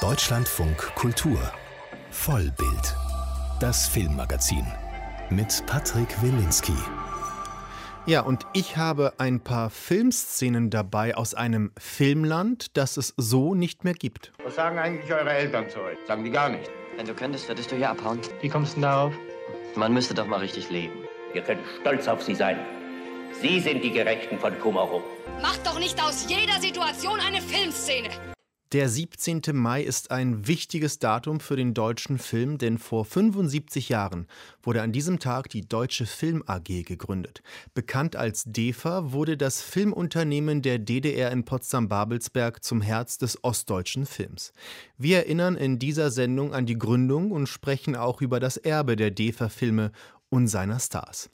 Deutschlandfunk Kultur Vollbild. Das Filmmagazin mit Patrick Wilinski. Ja, und ich habe ein paar Filmszenen dabei aus einem Filmland, das es so nicht mehr gibt. Was sagen eigentlich eure Eltern zu euch? Sagen die gar nicht. Wenn du könntest, würdest du hier abhauen. Wie kommst du denn darauf? Man müsste doch mal richtig leben. Wir können stolz auf Sie sein. Sie sind die Gerechten von Kummerum. Macht doch nicht aus jeder Situation eine Filmszene. Der 17. Mai ist ein wichtiges Datum für den deutschen Film, denn vor 75 Jahren wurde an diesem Tag die Deutsche Film AG gegründet. Bekannt als DEFA wurde das Filmunternehmen der DDR in Potsdam-Babelsberg zum Herz des ostdeutschen Films. Wir erinnern in dieser Sendung an die Gründung und sprechen auch über das Erbe der DEFA-Filme und seiner Stars.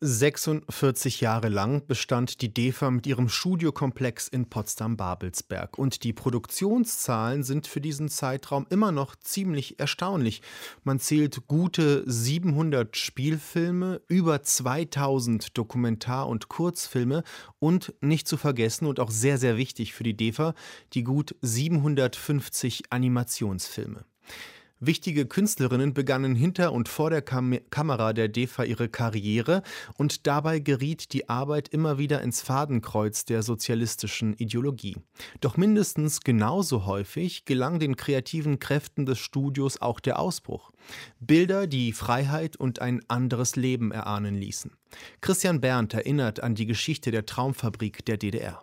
46 Jahre lang bestand die DEFA mit ihrem Studiokomplex in Potsdam-Babelsberg. Und die Produktionszahlen sind für diesen Zeitraum immer noch ziemlich erstaunlich. Man zählt gute 700 Spielfilme, über 2000 Dokumentar- und Kurzfilme und nicht zu vergessen und auch sehr, sehr wichtig für die DEFA, die gut 750 Animationsfilme. Wichtige Künstlerinnen begannen hinter und vor der Kam Kamera der DEFA ihre Karriere und dabei geriet die Arbeit immer wieder ins Fadenkreuz der sozialistischen Ideologie. Doch mindestens genauso häufig gelang den kreativen Kräften des Studios auch der Ausbruch. Bilder, die Freiheit und ein anderes Leben erahnen ließen. Christian Berndt erinnert an die Geschichte der Traumfabrik der DDR.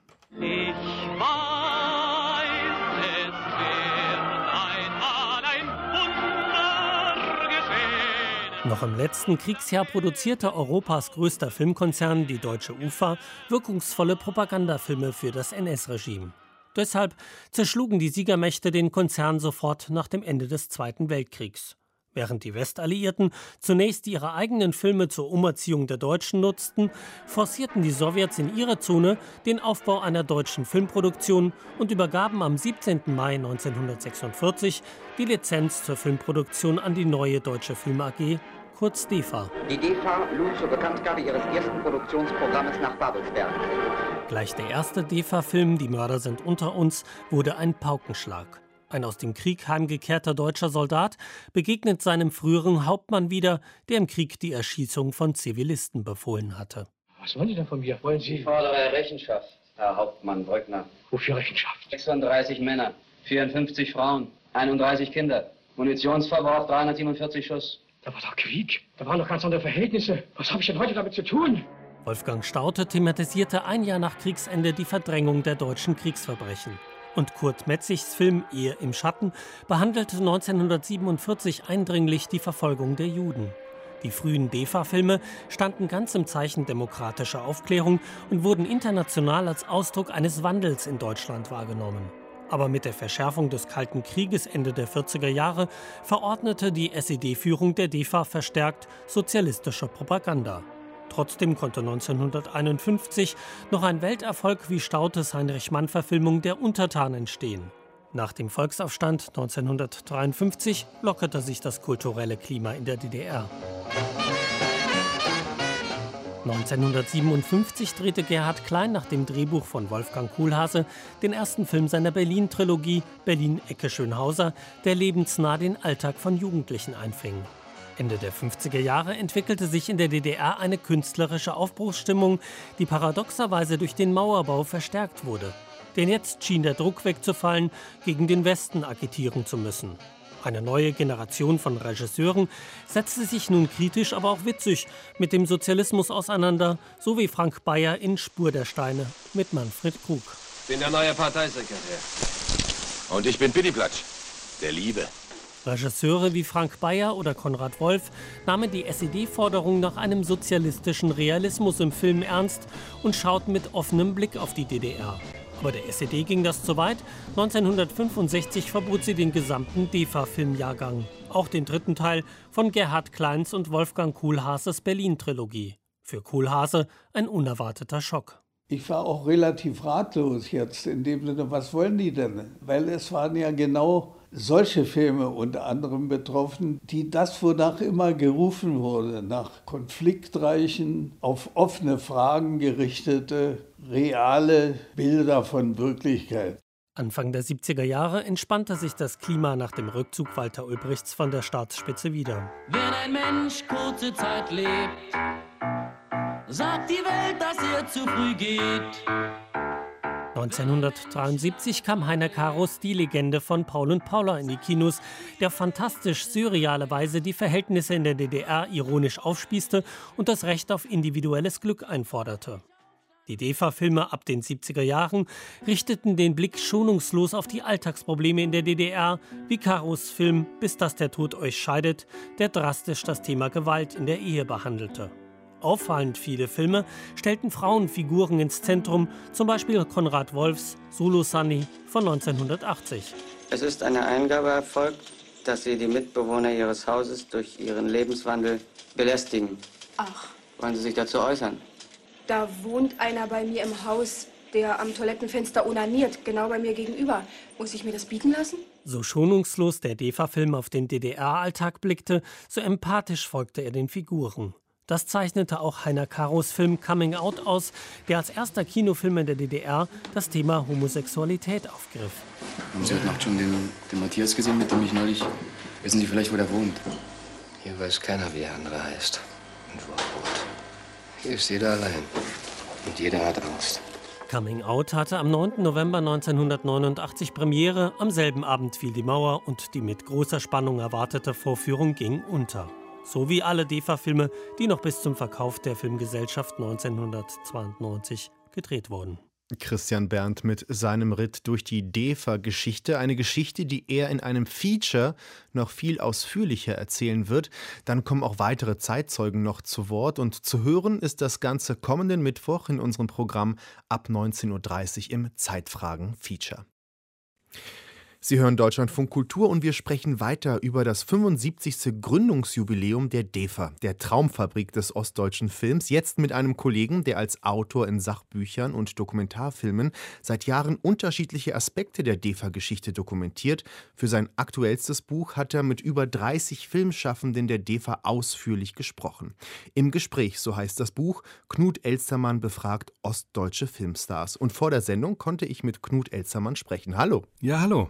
Noch im letzten Kriegsjahr produzierte Europas größter Filmkonzern, die Deutsche UFA, wirkungsvolle Propagandafilme für das NS-Regime. Deshalb zerschlugen die Siegermächte den Konzern sofort nach dem Ende des Zweiten Weltkriegs. Während die Westalliierten zunächst ihre eigenen Filme zur Umerziehung der Deutschen nutzten, forcierten die Sowjets in ihrer Zone den Aufbau einer deutschen Filmproduktion und übergaben am 17. Mai 1946 die Lizenz zur Filmproduktion an die neue Deutsche Film AG, kurz DEFA. Die DEFA lud zur Bekanntgabe ihres ersten Produktionsprogrammes nach Babelsberg. Gleich der erste DEFA-Film, Die Mörder sind unter uns, wurde ein Paukenschlag. Ein aus dem Krieg heimgekehrter deutscher Soldat begegnet seinem früheren Hauptmann wieder, der im Krieg die Erschießung von Zivilisten befohlen hatte. Was wollen Sie denn von mir? Wollen Sie? Ich fordere Rechenschaft, Herr Hauptmann Brückner. Wofür Rechenschaft? 36 Männer, 54 Frauen, 31 Kinder. Munitionsverbrauch 347 Schuss. Da war doch Krieg. Da waren doch ganz andere Verhältnisse. Was habe ich denn heute damit zu tun? Wolfgang Staudte thematisierte ein Jahr nach Kriegsende die Verdrängung der deutschen Kriegsverbrechen. Und Kurt Metzigs Film Ehe im Schatten behandelte 1947 eindringlich die Verfolgung der Juden. Die frühen DEFA-Filme standen ganz im Zeichen demokratischer Aufklärung und wurden international als Ausdruck eines Wandels in Deutschland wahrgenommen. Aber mit der Verschärfung des Kalten Krieges Ende der 40er Jahre verordnete die SED-Führung der DEFA verstärkt sozialistische Propaganda. Trotzdem konnte 1951 noch ein Welterfolg wie Stautes Heinrich-Mann-Verfilmung Der Untertan entstehen. Nach dem Volksaufstand 1953 lockerte sich das kulturelle Klima in der DDR. 1957 drehte Gerhard Klein nach dem Drehbuch von Wolfgang Kohlhase den ersten Film seiner Berlin-Trilogie Berlin-Ecke-Schönhauser, der lebensnah den Alltag von Jugendlichen einfing. Ende der 50er Jahre entwickelte sich in der DDR eine künstlerische Aufbruchsstimmung, die paradoxerweise durch den Mauerbau verstärkt wurde. Denn jetzt schien der Druck wegzufallen, gegen den Westen agitieren zu müssen. Eine neue Generation von Regisseuren setzte sich nun kritisch, aber auch witzig mit dem Sozialismus auseinander, so wie Frank Bayer in Spur der Steine mit Manfred Krug. Ich bin der neue Parteisekretär. Und ich bin Pittiplatsch, der Liebe. Regisseure wie Frank Bayer oder Konrad Wolf nahmen die SED-Forderung nach einem sozialistischen Realismus im Film ernst und schauten mit offenem Blick auf die DDR. Aber der SED ging das zu weit. 1965 verbot sie den gesamten DEFA-Filmjahrgang. Auch den dritten Teil von Gerhard Kleins und Wolfgang Kuhlhases Berlin-Trilogie. Für Kuhlhase ein unerwarteter Schock. Ich war auch relativ ratlos jetzt in dem Sinne, was wollen die denn? Weil es waren ja genau solche Filme unter anderem betroffen, die das, wonach immer gerufen wurde, nach konfliktreichen, auf offene Fragen gerichtete reale Bilder von Wirklichkeit. Anfang der 70er Jahre entspannte sich das Klima nach dem Rückzug Walter Ulbrichts von der Staatsspitze wieder. Wenn ein Mensch kurze Zeit lebt, sagt die Welt, dass er zu früh geht. 1973 kam Heiner Karos Die Legende von Paul und Paula in die Kinos, der fantastisch surreale Weise die Verhältnisse in der DDR ironisch aufspießte und das Recht auf individuelles Glück einforderte. Die DEFA-Filme ab den 70er Jahren richteten den Blick schonungslos auf die Alltagsprobleme in der DDR, wie Karos Film Bis dass der Tod euch scheidet, der drastisch das Thema Gewalt in der Ehe behandelte. Auffallend viele Filme stellten Frauenfiguren ins Zentrum, zum Beispiel Konrad Wolfs Solo Sunny von 1980. Es ist eine Eingabe erfolgt, dass Sie die Mitbewohner Ihres Hauses durch Ihren Lebenswandel belästigen. Ach. Wollen Sie sich dazu äußern? Da wohnt einer bei mir im Haus, der am Toilettenfenster onaniert, genau bei mir gegenüber. Muss ich mir das bieten lassen? So schonungslos der DEFA-Film auf den DDR-Alltag blickte, so empathisch folgte er den Figuren. Das zeichnete auch Heiner Karos Film Coming Out aus, der als erster Kinofilm in der DDR das Thema Homosexualität aufgriff. Haben Sie heute Nacht schon den, den Matthias gesehen, mit dem ich neulich... Wissen Sie vielleicht, wo der wohnt? Hier weiß keiner, wie der andere heißt und wo er wohnt. Hier ist jeder allein und jeder hat Angst. Coming Out hatte am 9. November 1989 Premiere. Am selben Abend fiel die Mauer und die mit großer Spannung erwartete Vorführung ging unter so wie alle DEFA-Filme, die noch bis zum Verkauf der Filmgesellschaft 1992 gedreht wurden. Christian Berndt mit seinem Ritt durch die DEFA-Geschichte. Eine Geschichte, die er in einem Feature noch viel ausführlicher erzählen wird. Dann kommen auch weitere Zeitzeugen noch zu Wort. Und zu hören ist das Ganze kommenden Mittwoch in unserem Programm ab 19.30 Uhr im Zeitfragen-Feature. Sie hören Deutschlandfunk Kultur und wir sprechen weiter über das 75. Gründungsjubiläum der DEFA, der Traumfabrik des ostdeutschen Films. Jetzt mit einem Kollegen, der als Autor in Sachbüchern und Dokumentarfilmen seit Jahren unterschiedliche Aspekte der DEFA-Geschichte dokumentiert. Für sein aktuellstes Buch hat er mit über 30 Filmschaffenden der DEFA ausführlich gesprochen. Im Gespräch, so heißt das Buch, Knut Elstermann befragt ostdeutsche Filmstars. Und vor der Sendung konnte ich mit Knut Elstermann sprechen. Hallo. Ja, hallo.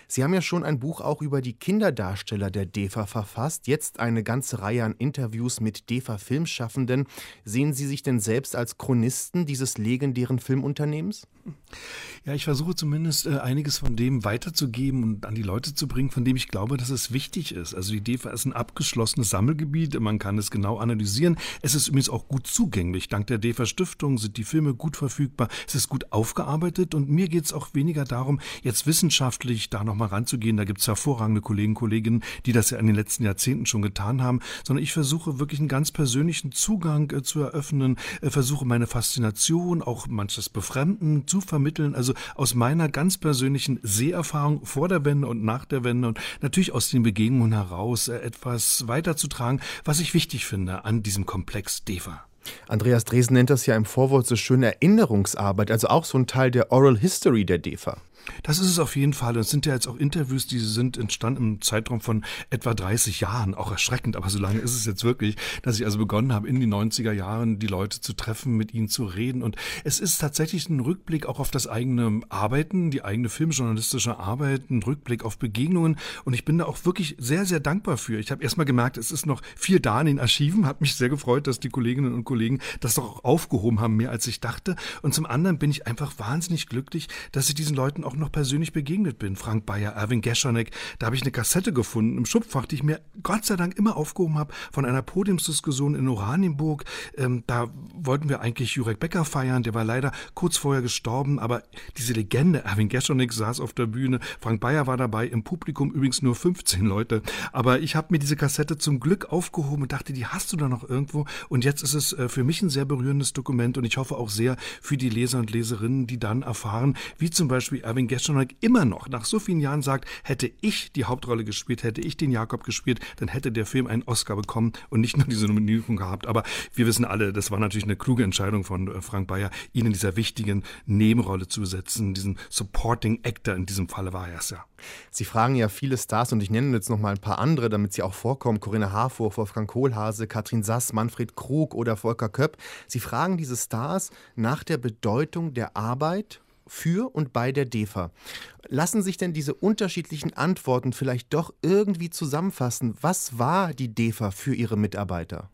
Sie haben ja schon ein Buch auch über die Kinderdarsteller der DEFA verfasst. Jetzt eine ganze Reihe an Interviews mit DEFA-Filmschaffenden. Sehen Sie sich denn selbst als Chronisten dieses legendären Filmunternehmens? Ja, ich versuche zumindest äh, einiges von dem weiterzugeben und an die Leute zu bringen, von dem ich glaube, dass es wichtig ist. Also die DEFA ist ein abgeschlossenes Sammelgebiet, man kann es genau analysieren. Es ist übrigens auch gut zugänglich. Dank der DEFA Stiftung sind die Filme gut verfügbar. Es ist gut aufgearbeitet und mir geht es auch weniger darum, jetzt wissenschaftlich da nochmal ranzugehen. Da gibt es hervorragende Kollegen, Kolleginnen, die das ja in den letzten Jahrzehnten schon getan haben, sondern ich versuche wirklich einen ganz persönlichen Zugang äh, zu eröffnen, äh, versuche meine Faszination, auch manches Befremden zu vermitteln. Also aus meiner ganz persönlichen Seherfahrung vor der Wende und nach der Wende und natürlich aus den Begegnungen heraus äh, etwas weiterzutragen, was ich wichtig finde an diesem Komplex DEFA. Andreas Dresen nennt das ja im Vorwort so schön Erinnerungsarbeit, also auch so ein Teil der Oral History der DEFA. Das ist es auf jeden Fall. Es sind ja jetzt auch Interviews, die sind entstanden im Zeitraum von etwa 30 Jahren. Auch erschreckend, aber so lange ist es jetzt wirklich, dass ich also begonnen habe, in die 90er Jahren die Leute zu treffen, mit ihnen zu reden. Und es ist tatsächlich ein Rückblick auch auf das eigene Arbeiten, die eigene filmjournalistische Arbeit, ein Rückblick auf Begegnungen. Und ich bin da auch wirklich sehr, sehr dankbar für. Ich habe erstmal gemerkt, es ist noch viel da in den Archiven. Hat mich sehr gefreut, dass die Kolleginnen und Kollegen das doch auch aufgehoben haben, mehr als ich dachte. Und zum anderen bin ich einfach wahnsinnig glücklich, dass ich diesen Leuten auch noch persönlich begegnet bin. Frank Bayer, Erwin Gescherneck, da habe ich eine Kassette gefunden im Schubfach, die ich mir Gott sei Dank immer aufgehoben habe von einer Podiumsdiskussion in Oranienburg. Ähm, da wollten wir eigentlich Jurek Becker feiern, der war leider kurz vorher gestorben, aber diese Legende, Erwin Gescherneck saß auf der Bühne, Frank Bayer war dabei, im Publikum übrigens nur 15 Leute. Aber ich habe mir diese Kassette zum Glück aufgehoben und dachte, die hast du da noch irgendwo. Und jetzt ist es äh, für mich ein sehr berührendes Dokument und ich hoffe auch sehr für die Leser und Leserinnen, die dann erfahren, wie zum Beispiel Erwin Erwin Gestionek immer noch nach so vielen Jahren sagt, hätte ich die Hauptrolle gespielt, hätte ich den Jakob gespielt, dann hätte der Film einen Oscar bekommen und nicht nur diese Nominierung gehabt. Aber wir wissen alle, das war natürlich eine kluge Entscheidung von äh, Frank Bayer, ihn in dieser wichtigen Nebenrolle zu setzen, diesen Supporting Actor in diesem Falle war er es ja. Sie fragen ja viele Stars und ich nenne jetzt noch mal ein paar andere, damit sie auch vorkommen. Corinna Harfurch, Wolfgang Kohlhase, Katrin Sass, Manfred Krug oder Volker Köpp. Sie fragen diese Stars nach der Bedeutung der Arbeit für und bei der DEFA. Lassen sich denn diese unterschiedlichen Antworten vielleicht doch irgendwie zusammenfassen? Was war die DEFA für ihre Mitarbeiter?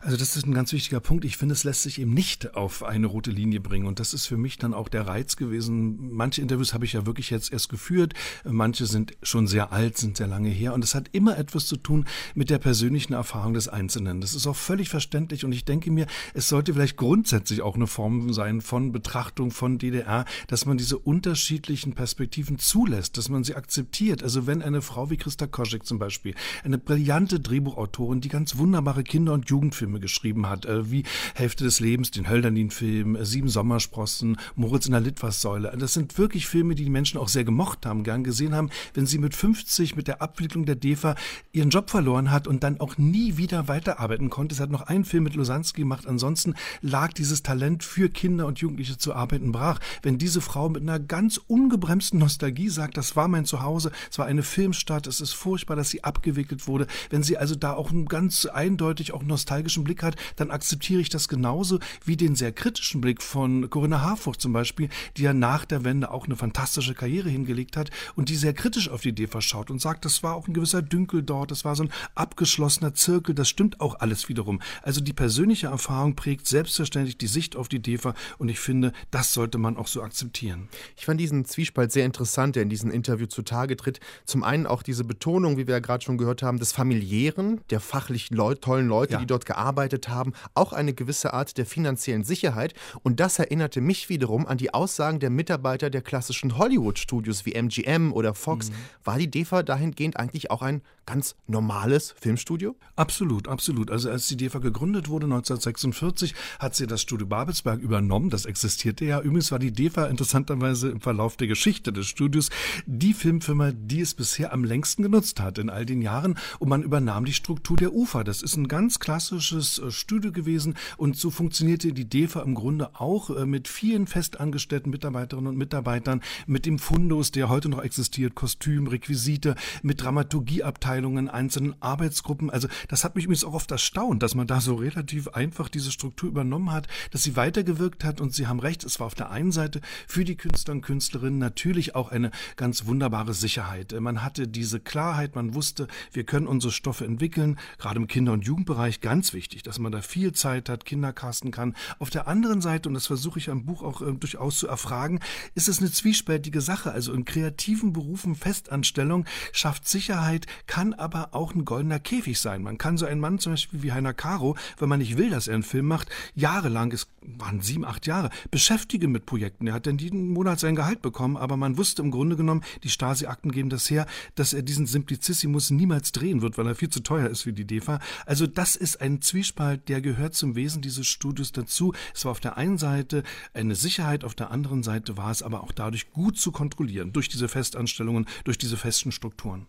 Also das ist ein ganz wichtiger Punkt. Ich finde, es lässt sich eben nicht auf eine rote Linie bringen. Und das ist für mich dann auch der Reiz gewesen. Manche Interviews habe ich ja wirklich jetzt erst geführt. Manche sind schon sehr alt, sind sehr lange her. Und es hat immer etwas zu tun mit der persönlichen Erfahrung des Einzelnen. Das ist auch völlig verständlich. Und ich denke mir, es sollte vielleicht grundsätzlich auch eine Form sein von Betrachtung von DDR, dass man diese unterschiedlichen Perspektiven zulässt, dass man sie akzeptiert. Also wenn eine Frau wie Christa Koschek zum Beispiel, eine brillante Drehbuchautorin, die ganz wunderbare Kinder- und Jugendfilme geschrieben hat, äh, wie Hälfte des Lebens, den Hölderlin-Film, äh, Sieben Sommersprossen, Moritz in der Litfaßsäule. Das sind wirklich Filme, die die Menschen auch sehr gemocht haben, gern gesehen haben, wenn sie mit 50 mit der Abwicklung der DEFA ihren Job verloren hat und dann auch nie wieder weiterarbeiten konnte. Es hat noch einen Film mit Losanski gemacht. Ansonsten lag dieses Talent für Kinder und Jugendliche zu arbeiten brach. Wenn diese Frau mit einer ganz ungebremsten Nostalgie sagt, das war mein Zuhause, es war eine Filmstadt, es ist furchtbar, dass sie abgewickelt wurde. Wenn sie also da auch einen ganz eindeutig auch nostalgischen Blick hat, dann akzeptiere ich das genauso wie den sehr kritischen Blick von Corinna Harfurt zum Beispiel, die ja nach der Wende auch eine fantastische Karriere hingelegt hat und die sehr kritisch auf die Idee verschaut und sagt, das war auch ein gewisser Dünkel dort, das war so ein abgeschlossener Zirkel, das stimmt auch alles wiederum. Also die persönliche Erfahrung prägt selbstverständlich die Sicht auf die DEFA und ich finde, das sollte man auch so akzeptieren. Ich fand diesen Zwiespalt sehr interessant, der in diesem Interview zutage tritt. Zum einen auch diese Betonung, wie wir ja gerade schon gehört haben, des familiären, der fachlich Leut tollen Leute, ja. die dort gearbeitet haben, auch eine gewisse Art der finanziellen Sicherheit. Und das erinnerte mich wiederum an die Aussagen der Mitarbeiter der klassischen Hollywood-Studios wie MGM oder Fox. Mhm. War die DEFA dahingehend eigentlich auch ein ganz normales Filmstudio? Absolut, absolut. Also als die DEFA gegründet wurde 1946, hat sie das Studio Babelsberg übernommen. Das existierte ja. Übrigens war die DEFA interessanterweise im Verlauf der Geschichte des Studios die Filmfirma, die es bisher am längsten genutzt hat in all den Jahren. Und man übernahm die Struktur der UFA. Das ist ein ganz klassisches äh, Studio gewesen. Und so funktionierte die DEFA im Grunde auch äh, mit vielen festangestellten Mitarbeiterinnen und Mitarbeitern, mit dem Fundus, der heute noch existiert, Kostüm, Requisite, mit Dramaturgieabteilungen, einzelnen Arbeitsgruppen. Also das hat mich auch oft erstaunt, dass man da so relativ einfach diese Struktur übernommen hat, dass sie weitergewirkt hat. Und Sie haben recht, es war auf der einen Seite für die Künstler und Künstlerinnen natürlich auch eine ganz wunderbare Sicherheit. Man hatte diese Klarheit, man wusste, wir können unsere Stoffe entwickeln, gerade im Kinder- und Jugendbereich ganz wichtig, dass man da viel Zeit hat, Kinder casten kann. Auf der anderen Seite, und das versuche ich am Buch auch äh, durchaus zu erfragen, ist es eine zwiespältige Sache. Also in kreativen Berufen Festanstellung schafft Sicherheit, kann aber auch ein goldener Käfig sein. Man kann so einen Mann zum Beispiel wie Heiner Caro, wenn man nicht will, dass er einen Film macht, jahrelang, es waren sieben, acht Jahre, beschäftigen mit Projekten. Er hat dann jeden Monat sein Gehalt bekommen, aber man wusste im Grunde genommen, die Stasi-Akten geben das her, dass er diesen Simplicissimus niemals drehen wird, weil er viel zu teuer ist für die DEFA. Also das ist ein Zwiespalt, der gehört zum Wesen dieses Studios dazu. Es war auf der einen Seite eine Sicherheit, auf der anderen Seite war es aber auch dadurch gut zu kontrollieren, durch diese Festanstellungen, durch diese festen Strukturen.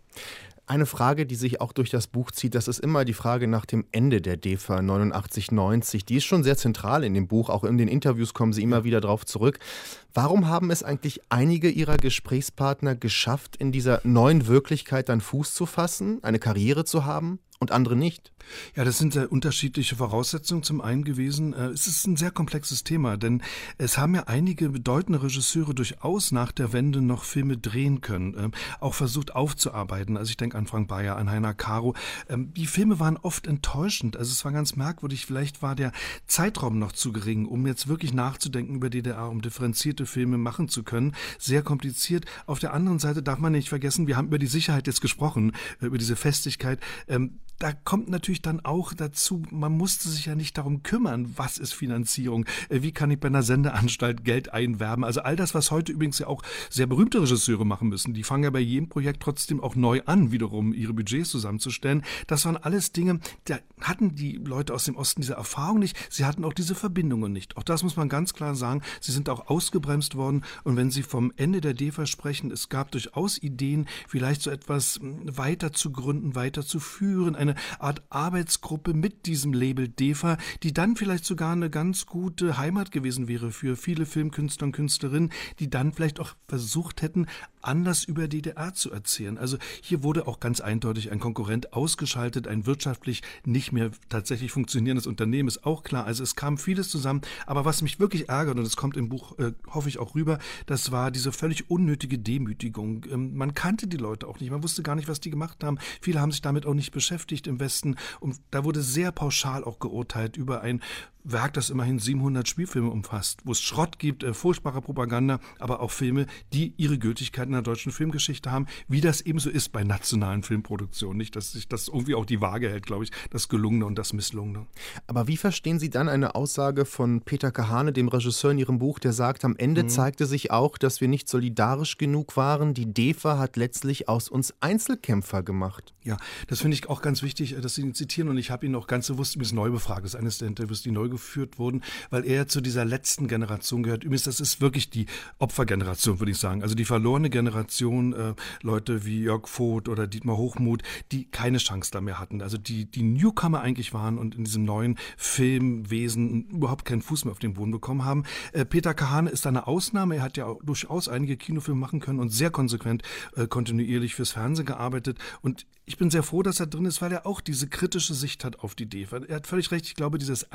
Eine Frage, die sich auch durch das Buch zieht, das ist immer die Frage nach dem Ende der DEFA 89-90. Die ist schon sehr zentral in dem Buch. Auch in den Interviews kommen Sie immer wieder darauf zurück. Warum haben es eigentlich einige Ihrer Gesprächspartner geschafft, in dieser neuen Wirklichkeit dann Fuß zu fassen, eine Karriere zu haben? Und andere nicht. Ja, das sind sehr unterschiedliche Voraussetzungen zum einen gewesen. Äh, es ist ein sehr komplexes Thema, denn es haben ja einige bedeutende Regisseure durchaus nach der Wende noch Filme drehen können, ähm, auch versucht aufzuarbeiten. Also ich denke an Frank Bayer, an Heiner Caro. Ähm, die Filme waren oft enttäuschend. Also es war ganz merkwürdig. Vielleicht war der Zeitraum noch zu gering, um jetzt wirklich nachzudenken über DDR, um differenzierte Filme machen zu können. Sehr kompliziert. Auf der anderen Seite darf man nicht vergessen, wir haben über die Sicherheit jetzt gesprochen, äh, über diese Festigkeit. Ähm, da kommt natürlich dann auch dazu, man musste sich ja nicht darum kümmern, was ist Finanzierung, äh, wie kann ich bei einer Sendeanstalt Geld einwerben. Also all das, was heute übrigens ja auch sehr berühmte Regisseure machen müssen, die fangen ja bei jedem Projekt trotzdem auch neu an, wiederum ihre Budgets zusammenzustellen. Das waren alles Dinge, da hatten die Leute aus dem Osten diese Erfahrung nicht, sie hatten auch diese Verbindungen nicht. Auch das muss man ganz klar sagen, sie sind auch ausgebremst worden und wenn Sie vom Ende der DEFA sprechen, es gab durchaus Ideen, vielleicht so etwas hm, weiter zu gründen, weiter zu führen, eine Art Arbeitsgruppe mit diesem Label DEFA, die dann vielleicht sogar eine ganz gute Heimat gewesen wäre für viele Filmkünstler und Künstlerinnen, die dann vielleicht auch versucht hätten, anders über DDR zu erzählen. Also hier wurde auch ganz eindeutig ein Konkurrent ausgeschaltet, ein wirtschaftlich nicht mehr tatsächlich funktionierendes Unternehmen ist auch klar. Also es kam vieles zusammen. Aber was mich wirklich ärgert, und es kommt im Buch, äh, hoffe ich, auch rüber, das war diese völlig unnötige Demütigung. Ähm, man kannte die Leute auch nicht. Man wusste gar nicht, was die gemacht haben. Viele haben sich damit auch nicht beschäftigt im Westen. Und da wurde sehr pauschal auch geurteilt über ein Werk, das immerhin 700 Spielfilme umfasst, wo es Schrott gibt, äh, furchtbare Propaganda, aber auch Filme, die ihre Gültigkeit in der deutschen Filmgeschichte haben, wie das ebenso ist bei nationalen Filmproduktionen. Nicht, dass sich das irgendwie auch die Waage hält, glaube ich, das Gelungene und das Misslungene. Aber wie verstehen Sie dann eine Aussage von Peter Kahane, dem Regisseur in Ihrem Buch, der sagt, am Ende mhm. zeigte sich auch, dass wir nicht solidarisch genug waren. Die DEFA hat letztlich aus uns Einzelkämpfer gemacht. Ja, das finde ich auch ganz wichtig, äh, dass Sie ihn zitieren und ich habe ihn auch ganz bewusst übrigens neu befragt. Das ist eines der Interviews, die neu geführt wurden, weil er zu dieser letzten Generation gehört. Übrigens, das ist wirklich die Opfergeneration, würde ich sagen. Also die verlorene Generation, äh, Leute wie Jörg Voth oder Dietmar Hochmuth, die keine Chance da mehr hatten. Also die, die Newcomer eigentlich waren und in diesem neuen Filmwesen überhaupt keinen Fuß mehr auf den Boden bekommen haben. Äh, Peter Kahane ist eine Ausnahme. Er hat ja durchaus einige Kinofilme machen können und sehr konsequent äh, kontinuierlich fürs Fernsehen gearbeitet. Und ich bin sehr froh, dass er drin ist, weil er auch diese kritische Sicht hat auf die DEFA. Er hat völlig recht. Ich glaube, dieses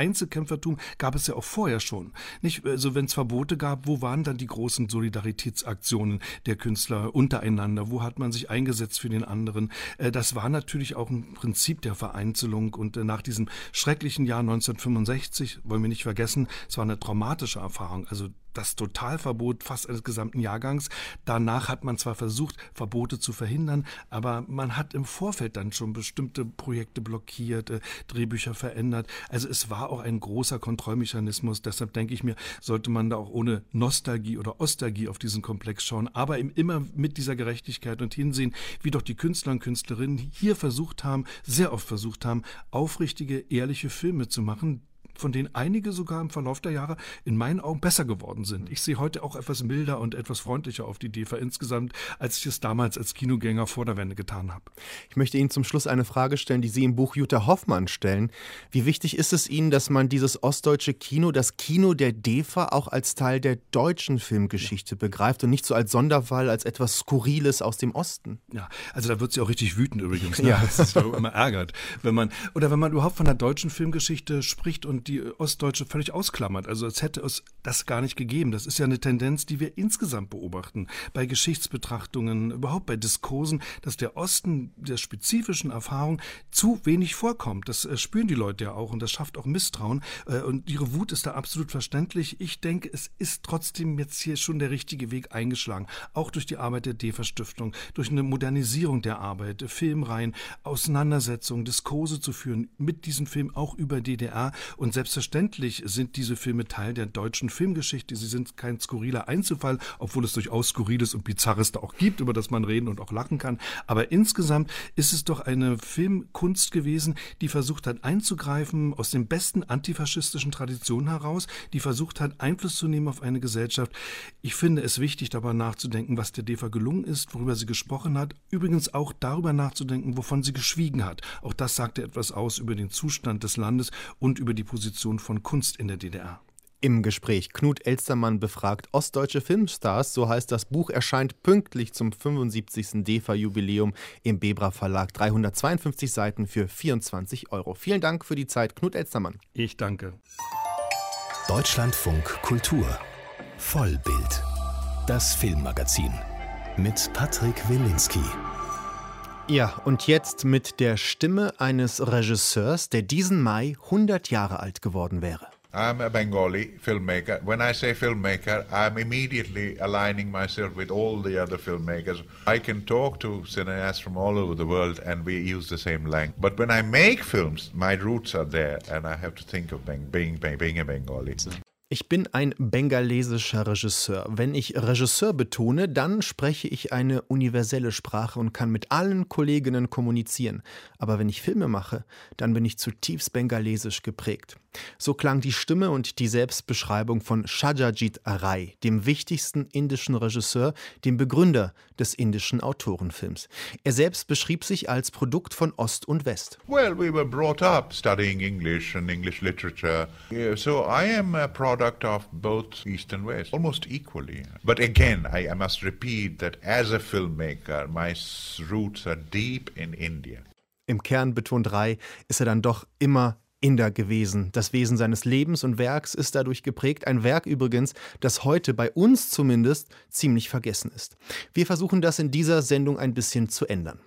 Einzelkämpfertum gab es ja auch vorher schon. Nicht, also wenn es Verbote gab, wo waren dann die großen Solidaritätsaktionen der Künstler untereinander? Wo hat man sich eingesetzt für den anderen? Äh, das war natürlich auch ein Prinzip der Vereinzelung. Und äh, nach diesem schrecklichen Jahr 1965, wollen wir nicht vergessen, es war eine traumatische Erfahrung. Also das Totalverbot fast eines gesamten Jahrgangs. Danach hat man zwar versucht, Verbote zu verhindern, aber man hat im Vorfeld dann schon bestimmte Projekte blockiert, äh, Drehbücher verändert. Also es war auch ein großer Kontrollmechanismus. Deshalb denke ich mir, sollte man da auch ohne Nostalgie oder Ostalgie auf diesen Komplex schauen, aber immer mit dieser Gerechtigkeit und hinsehen, wie doch die Künstler und Künstlerinnen hier versucht haben, sehr oft versucht haben, aufrichtige, ehrliche Filme zu machen, von denen einige sogar im Verlauf der Jahre in meinen Augen besser geworden sind. Ich sehe heute auch etwas milder und etwas freundlicher auf die DEFA insgesamt, als ich es damals als Kinogänger vor der Wende getan habe. Ich möchte Ihnen zum Schluss eine Frage stellen, die Sie im Buch Jutta Hoffmann stellen. Wie wichtig ist es Ihnen, dass man dieses ostdeutsche Kino, das Kino der DEFA, auch als Teil der deutschen Filmgeschichte begreift und nicht so als Sonderfall, als etwas Skurriles aus dem Osten? Ja, also da wird sie auch richtig wütend übrigens. Ne? Ja. Das ist immer ärgert, wenn man, oder wenn man überhaupt von der deutschen Filmgeschichte spricht und die Ostdeutsche völlig ausklammert. Also als hätte es das gar nicht gegeben. Das ist ja eine Tendenz, die wir insgesamt beobachten. Bei Geschichtsbetrachtungen, überhaupt bei Diskursen, dass der Osten der spezifischen Erfahrung zu wenig vorkommt. Das äh, spüren die Leute ja auch und das schafft auch Misstrauen. Äh, und ihre Wut ist da absolut verständlich. Ich denke, es ist trotzdem jetzt hier schon der richtige Weg eingeschlagen. Auch durch die Arbeit der DEFA Stiftung, durch eine Modernisierung der Arbeit, Filmreihen, Auseinandersetzungen, Diskurse zu führen mit diesem Film auch über DDR und selbstverständlich sind diese Filme Teil der deutschen Filmgeschichte. Sie sind kein skurriler Einzelfall, obwohl es durchaus Skurriles und Bizarres da auch gibt, über das man reden und auch lachen kann. Aber insgesamt ist es doch eine Filmkunst gewesen, die versucht hat einzugreifen aus den besten antifaschistischen Traditionen heraus, die versucht hat Einfluss zu nehmen auf eine Gesellschaft. Ich finde es wichtig, darüber nachzudenken, was der DEFA gelungen ist, worüber sie gesprochen hat. Übrigens auch darüber nachzudenken, wovon sie geschwiegen hat. Auch das sagte etwas aus über den Zustand des Landes und über die Position Position von Kunst in der DDR. Im Gespräch Knut Elstermann befragt ostdeutsche Filmstars, so heißt das Buch, erscheint pünktlich zum 75. DEFA-Jubiläum im Bebra Verlag. 352 Seiten für 24 Euro. Vielen Dank für die Zeit, Knut Elstermann. Ich danke. Deutschlandfunk Kultur. Vollbild. Das Filmmagazin. Mit Patrick Wilinski. Ja, und jetzt mit der Stimme eines Regisseurs, der diesen Mai 100 Jahre alt geworden wäre. I'm a Bengali filmmaker. When I say filmmaker, I'm immediately aligning myself with all the other filmmakers. I can talk to cineasts from all over the world and we use the same language. But when I make films, my roots are there and I have to think of being, being, being a Bengali. Ich bin ein bengalesischer Regisseur. Wenn ich Regisseur betone, dann spreche ich eine universelle Sprache und kann mit allen Kolleginnen kommunizieren. Aber wenn ich Filme mache, dann bin ich zutiefst bengalesisch geprägt. So klang die Stimme und die Selbstbeschreibung von Shajajit Rai, dem wichtigsten indischen Regisseur, dem Begründer des indischen Autorenfilms. Er selbst beschrieb sich als Produkt von Ost und West. Well, we were brought up studying English and English literature. So I am a product product of both East and West, almost equally. But again, I, I must repeat that as a filmmaker, my roots are deep in India. Im Kern betont Rai, ist er dann doch immer Inder gewesen. Das Wesen seines Lebens und Werks ist dadurch geprägt. Ein Werk übrigens, das heute bei uns zumindest ziemlich vergessen ist. Wir versuchen das in dieser Sendung ein bisschen zu ändern.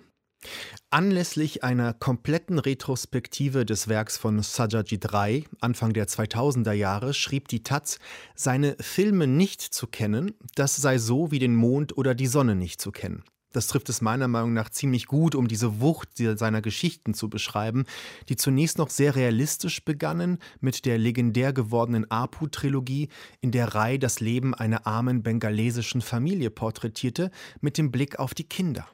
Anlässlich einer kompletten Retrospektive des Werks von Sajajit Rai Anfang der 2000er Jahre schrieb die Taz, seine Filme nicht zu kennen, das sei so wie den Mond oder die Sonne nicht zu kennen. Das trifft es meiner Meinung nach ziemlich gut, um diese Wucht seiner Geschichten zu beschreiben, die zunächst noch sehr realistisch begannen mit der legendär gewordenen Apu-Trilogie, in der Rai das Leben einer armen bengalesischen Familie porträtierte, mit dem Blick auf die Kinder.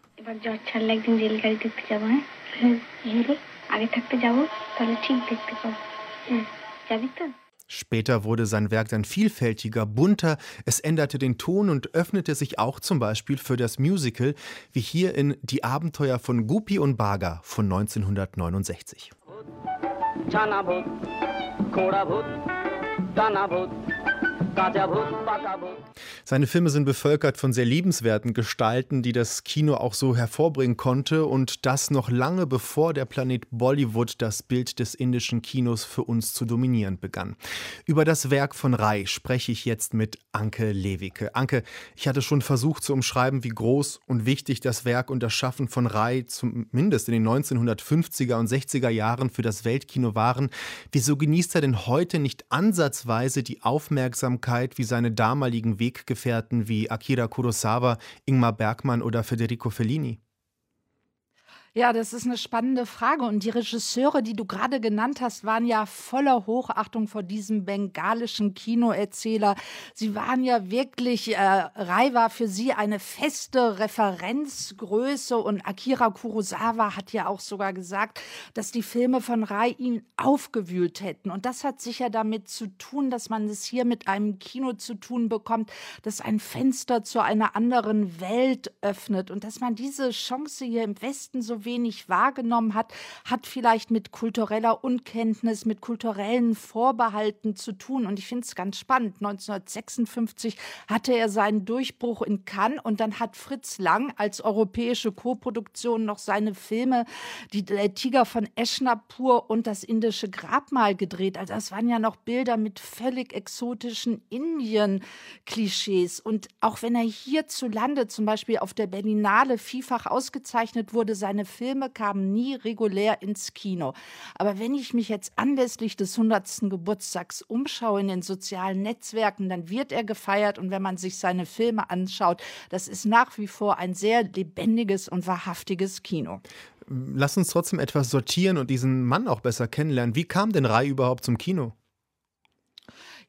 Später wurde sein Werk dann vielfältiger, bunter, es änderte den Ton und öffnete sich auch zum Beispiel für das Musical, wie hier in Die Abenteuer von Guppy und Baga von 1969. Seine Filme sind bevölkert von sehr liebenswerten Gestalten, die das Kino auch so hervorbringen konnte und das noch lange bevor der Planet Bollywood das Bild des indischen Kinos für uns zu dominieren begann. Über das Werk von Rai spreche ich jetzt mit Anke Lewicke. Anke, ich hatte schon versucht zu umschreiben, wie groß und wichtig das Werk und das Schaffen von Rai zumindest in den 1950er und 60er Jahren für das Weltkino waren. Wieso genießt er denn heute nicht ansatzweise die Aufmerksamkeit wie seine damaligen Weggefährten wie Akira Kurosawa, Ingmar Bergmann oder Federico Fellini? Ja, das ist eine spannende Frage. Und die Regisseure, die du gerade genannt hast, waren ja voller Hochachtung vor diesem bengalischen Kinoerzähler. Sie waren ja wirklich, äh, Rai war für sie eine feste Referenzgröße und Akira Kurosawa hat ja auch sogar gesagt, dass die Filme von Rai ihn aufgewühlt hätten. Und das hat sicher damit zu tun, dass man es hier mit einem Kino zu tun bekommt, das ein Fenster zu einer anderen Welt öffnet und dass man diese Chance hier im Westen so wenig wahrgenommen hat, hat vielleicht mit kultureller Unkenntnis, mit kulturellen Vorbehalten zu tun. Und ich finde es ganz spannend. 1956 hatte er seinen Durchbruch in Cannes und dann hat Fritz Lang als europäische Koproduktion noch seine Filme, die der Tiger von Eschnapur und das indische Grabmal gedreht. Also das waren ja noch Bilder mit völlig exotischen Indien-Klischees. Und auch wenn er hierzulande zum Beispiel auf der Berlinale vielfach ausgezeichnet wurde, seine Filme kamen nie regulär ins Kino. Aber wenn ich mich jetzt anlässlich des 100. Geburtstags umschaue in den sozialen Netzwerken, dann wird er gefeiert und wenn man sich seine Filme anschaut, das ist nach wie vor ein sehr lebendiges und wahrhaftiges Kino. Lass uns trotzdem etwas sortieren und diesen Mann auch besser kennenlernen. Wie kam denn Rai überhaupt zum Kino?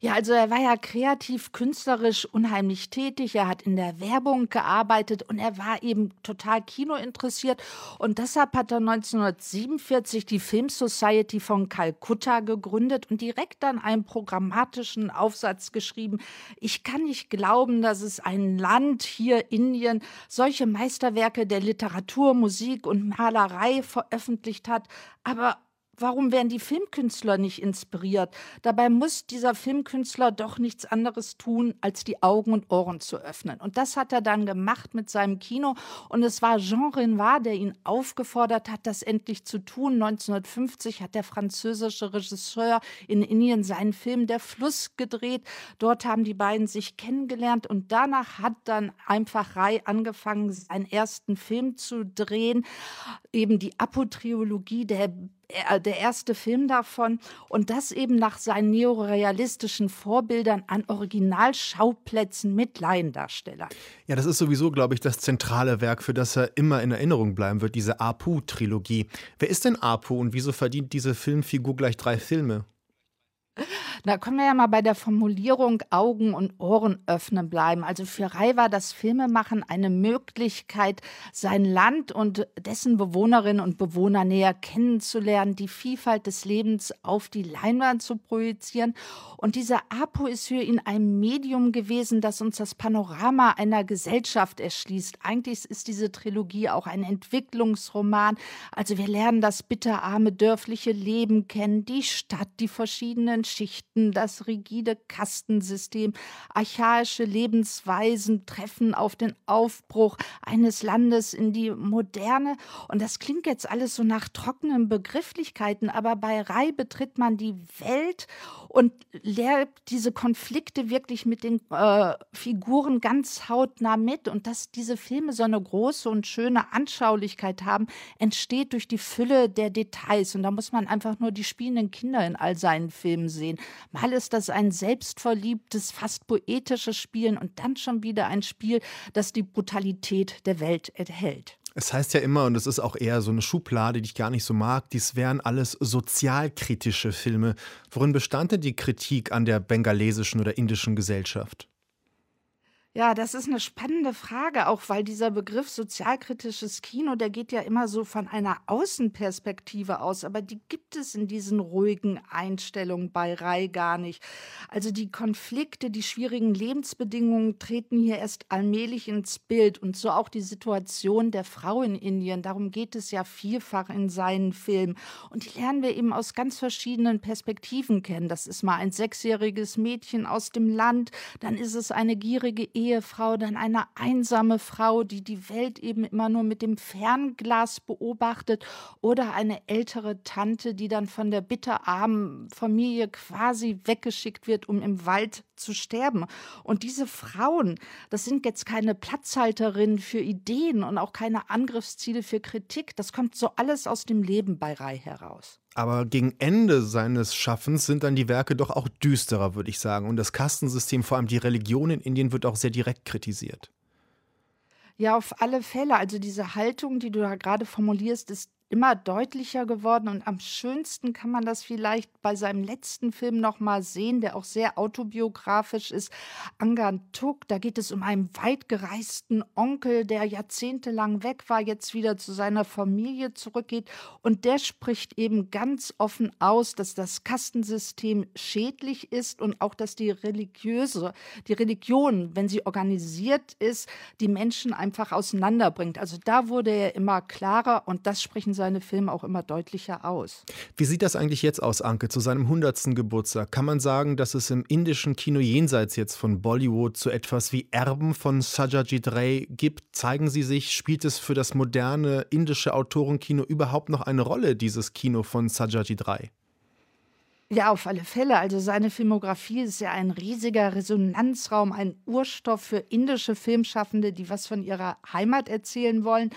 Ja, also er war ja kreativ, künstlerisch unheimlich tätig. Er hat in der Werbung gearbeitet und er war eben total kinointeressiert. Und deshalb hat er 1947 die Film Society von Kalkutta gegründet und direkt dann einen programmatischen Aufsatz geschrieben. Ich kann nicht glauben, dass es ein Land hier, Indien, solche Meisterwerke der Literatur, Musik und Malerei veröffentlicht hat. Aber warum werden die Filmkünstler nicht inspiriert? Dabei muss dieser Filmkünstler doch nichts anderes tun, als die Augen und Ohren zu öffnen. Und das hat er dann gemacht mit seinem Kino. Und es war Jean Renoir, der ihn aufgefordert hat, das endlich zu tun. 1950 hat der französische Regisseur in Indien seinen Film Der Fluss gedreht. Dort haben die beiden sich kennengelernt und danach hat dann einfach Rai angefangen, seinen ersten Film zu drehen, eben die Apotriologie der der erste Film davon und das eben nach seinen neorealistischen Vorbildern an Originalschauplätzen mit Laiendarstellern. Ja, das ist sowieso, glaube ich, das zentrale Werk, für das er immer in Erinnerung bleiben wird, diese Apu-Trilogie. Wer ist denn Apu und wieso verdient diese Filmfigur gleich drei Filme? Da können wir ja mal bei der Formulierung Augen und Ohren öffnen bleiben. Also für Rai war das Filmemachen eine Möglichkeit, sein Land und dessen Bewohnerinnen und Bewohner näher kennenzulernen, die Vielfalt des Lebens auf die Leinwand zu projizieren. Und dieser Apo ist für ihn ein Medium gewesen, das uns das Panorama einer Gesellschaft erschließt. Eigentlich ist diese Trilogie auch ein Entwicklungsroman. Also wir lernen das bitterarme dörfliche Leben kennen, die Stadt, die verschiedenen Schichten, das rigide Kastensystem, archaische Lebensweisen treffen auf den Aufbruch eines Landes in die Moderne. Und das klingt jetzt alles so nach trockenen Begrifflichkeiten, aber bei Rai betritt man die Welt und lernt diese Konflikte wirklich mit den äh, Figuren ganz hautnah mit. Und dass diese Filme so eine große und schöne Anschaulichkeit haben, entsteht durch die Fülle der Details. Und da muss man einfach nur die spielenden Kinder in all seinen Filmen sehen. Mal ist das ein selbstverliebtes, fast poetisches Spielen und dann schon wieder ein Spiel, das die Brutalität der Welt enthält. Es heißt ja immer, und es ist auch eher so eine Schublade, die ich gar nicht so mag, dies wären alles sozialkritische Filme. Worin bestand denn die Kritik an der bengalesischen oder indischen Gesellschaft? Ja, das ist eine spannende Frage, auch weil dieser Begriff sozialkritisches Kino, der geht ja immer so von einer Außenperspektive aus, aber die gibt es in diesen ruhigen Einstellungen bei Rai gar nicht. Also die Konflikte, die schwierigen Lebensbedingungen treten hier erst allmählich ins Bild und so auch die Situation der Frau in Indien. Darum geht es ja vielfach in seinen Filmen und die lernen wir eben aus ganz verschiedenen Perspektiven kennen. Das ist mal ein sechsjähriges Mädchen aus dem Land, dann ist es eine gierige Ehefrau, dann eine einsame Frau, die die Welt eben immer nur mit dem Fernglas beobachtet oder eine ältere Tante, die dann von der bitterarmen Familie quasi weggeschickt wird, um im Wald zu sterben. Und diese Frauen, das sind jetzt keine Platzhalterinnen für Ideen und auch keine Angriffsziele für Kritik. Das kommt so alles aus dem Leben bei Rai heraus. Aber gegen Ende seines Schaffens sind dann die Werke doch auch düsterer, würde ich sagen. Und das Kastensystem, vor allem die Religion in Indien, wird auch sehr direkt kritisiert. Ja, auf alle Fälle. Also diese Haltung, die du da gerade formulierst, ist immer deutlicher geworden und am schönsten kann man das vielleicht bei seinem letzten Film noch mal sehen, der auch sehr autobiografisch ist, Angantuk. Da geht es um einen weit gereisten Onkel, der jahrzehntelang weg war, jetzt wieder zu seiner Familie zurückgeht und der spricht eben ganz offen aus, dass das Kastensystem schädlich ist und auch, dass die religiöse, die Religion, wenn sie organisiert ist, die Menschen einfach auseinanderbringt. Also da wurde er immer klarer und das sprechen seine Filme auch immer deutlicher aus. Wie sieht das eigentlich jetzt aus, Anke, zu seinem 100. Geburtstag? Kann man sagen, dass es im indischen Kino jenseits jetzt von Bollywood so etwas wie Erben von Sajajit Ray gibt? Zeigen sie sich? Spielt es für das moderne indische Autorenkino überhaupt noch eine Rolle, dieses Kino von Sajajit Ray? Ja, auf alle Fälle. Also seine Filmografie ist ja ein riesiger Resonanzraum, ein Urstoff für indische Filmschaffende, die was von ihrer Heimat erzählen wollen.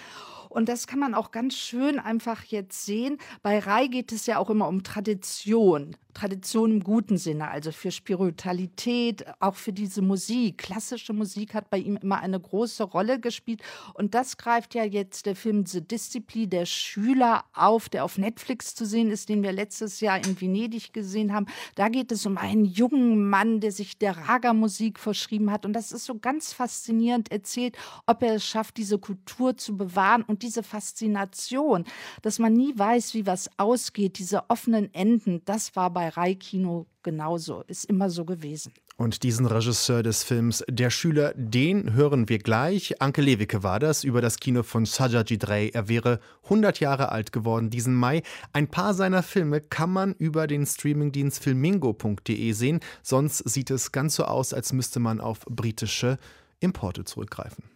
Und das kann man auch ganz schön einfach jetzt sehen. Bei Rai geht es ja auch immer um Tradition. Tradition im guten Sinne, also für Spiritualität, auch für diese Musik. Klassische Musik hat bei ihm immer eine große Rolle gespielt. Und das greift ja jetzt der Film The Discipline der Schüler auf, der auf Netflix zu sehen ist, den wir letztes Jahr in Venedig gesehen haben. Da geht es um einen jungen Mann, der sich der Raga-Musik verschrieben hat. Und das ist so ganz faszinierend erzählt, ob er es schafft, diese Kultur zu bewahren und diese Faszination, dass man nie weiß, wie was ausgeht, diese offenen Enden, das war bei Rai-Kino genauso, ist immer so gewesen. Und diesen Regisseur des Films Der Schüler, den hören wir gleich. Anke Lewicke war das über das Kino von Sajajit Ray. Er wäre 100 Jahre alt geworden diesen Mai. Ein paar seiner Filme kann man über den Streamingdienst filmingo.de sehen. Sonst sieht es ganz so aus, als müsste man auf britische Importe zurückgreifen.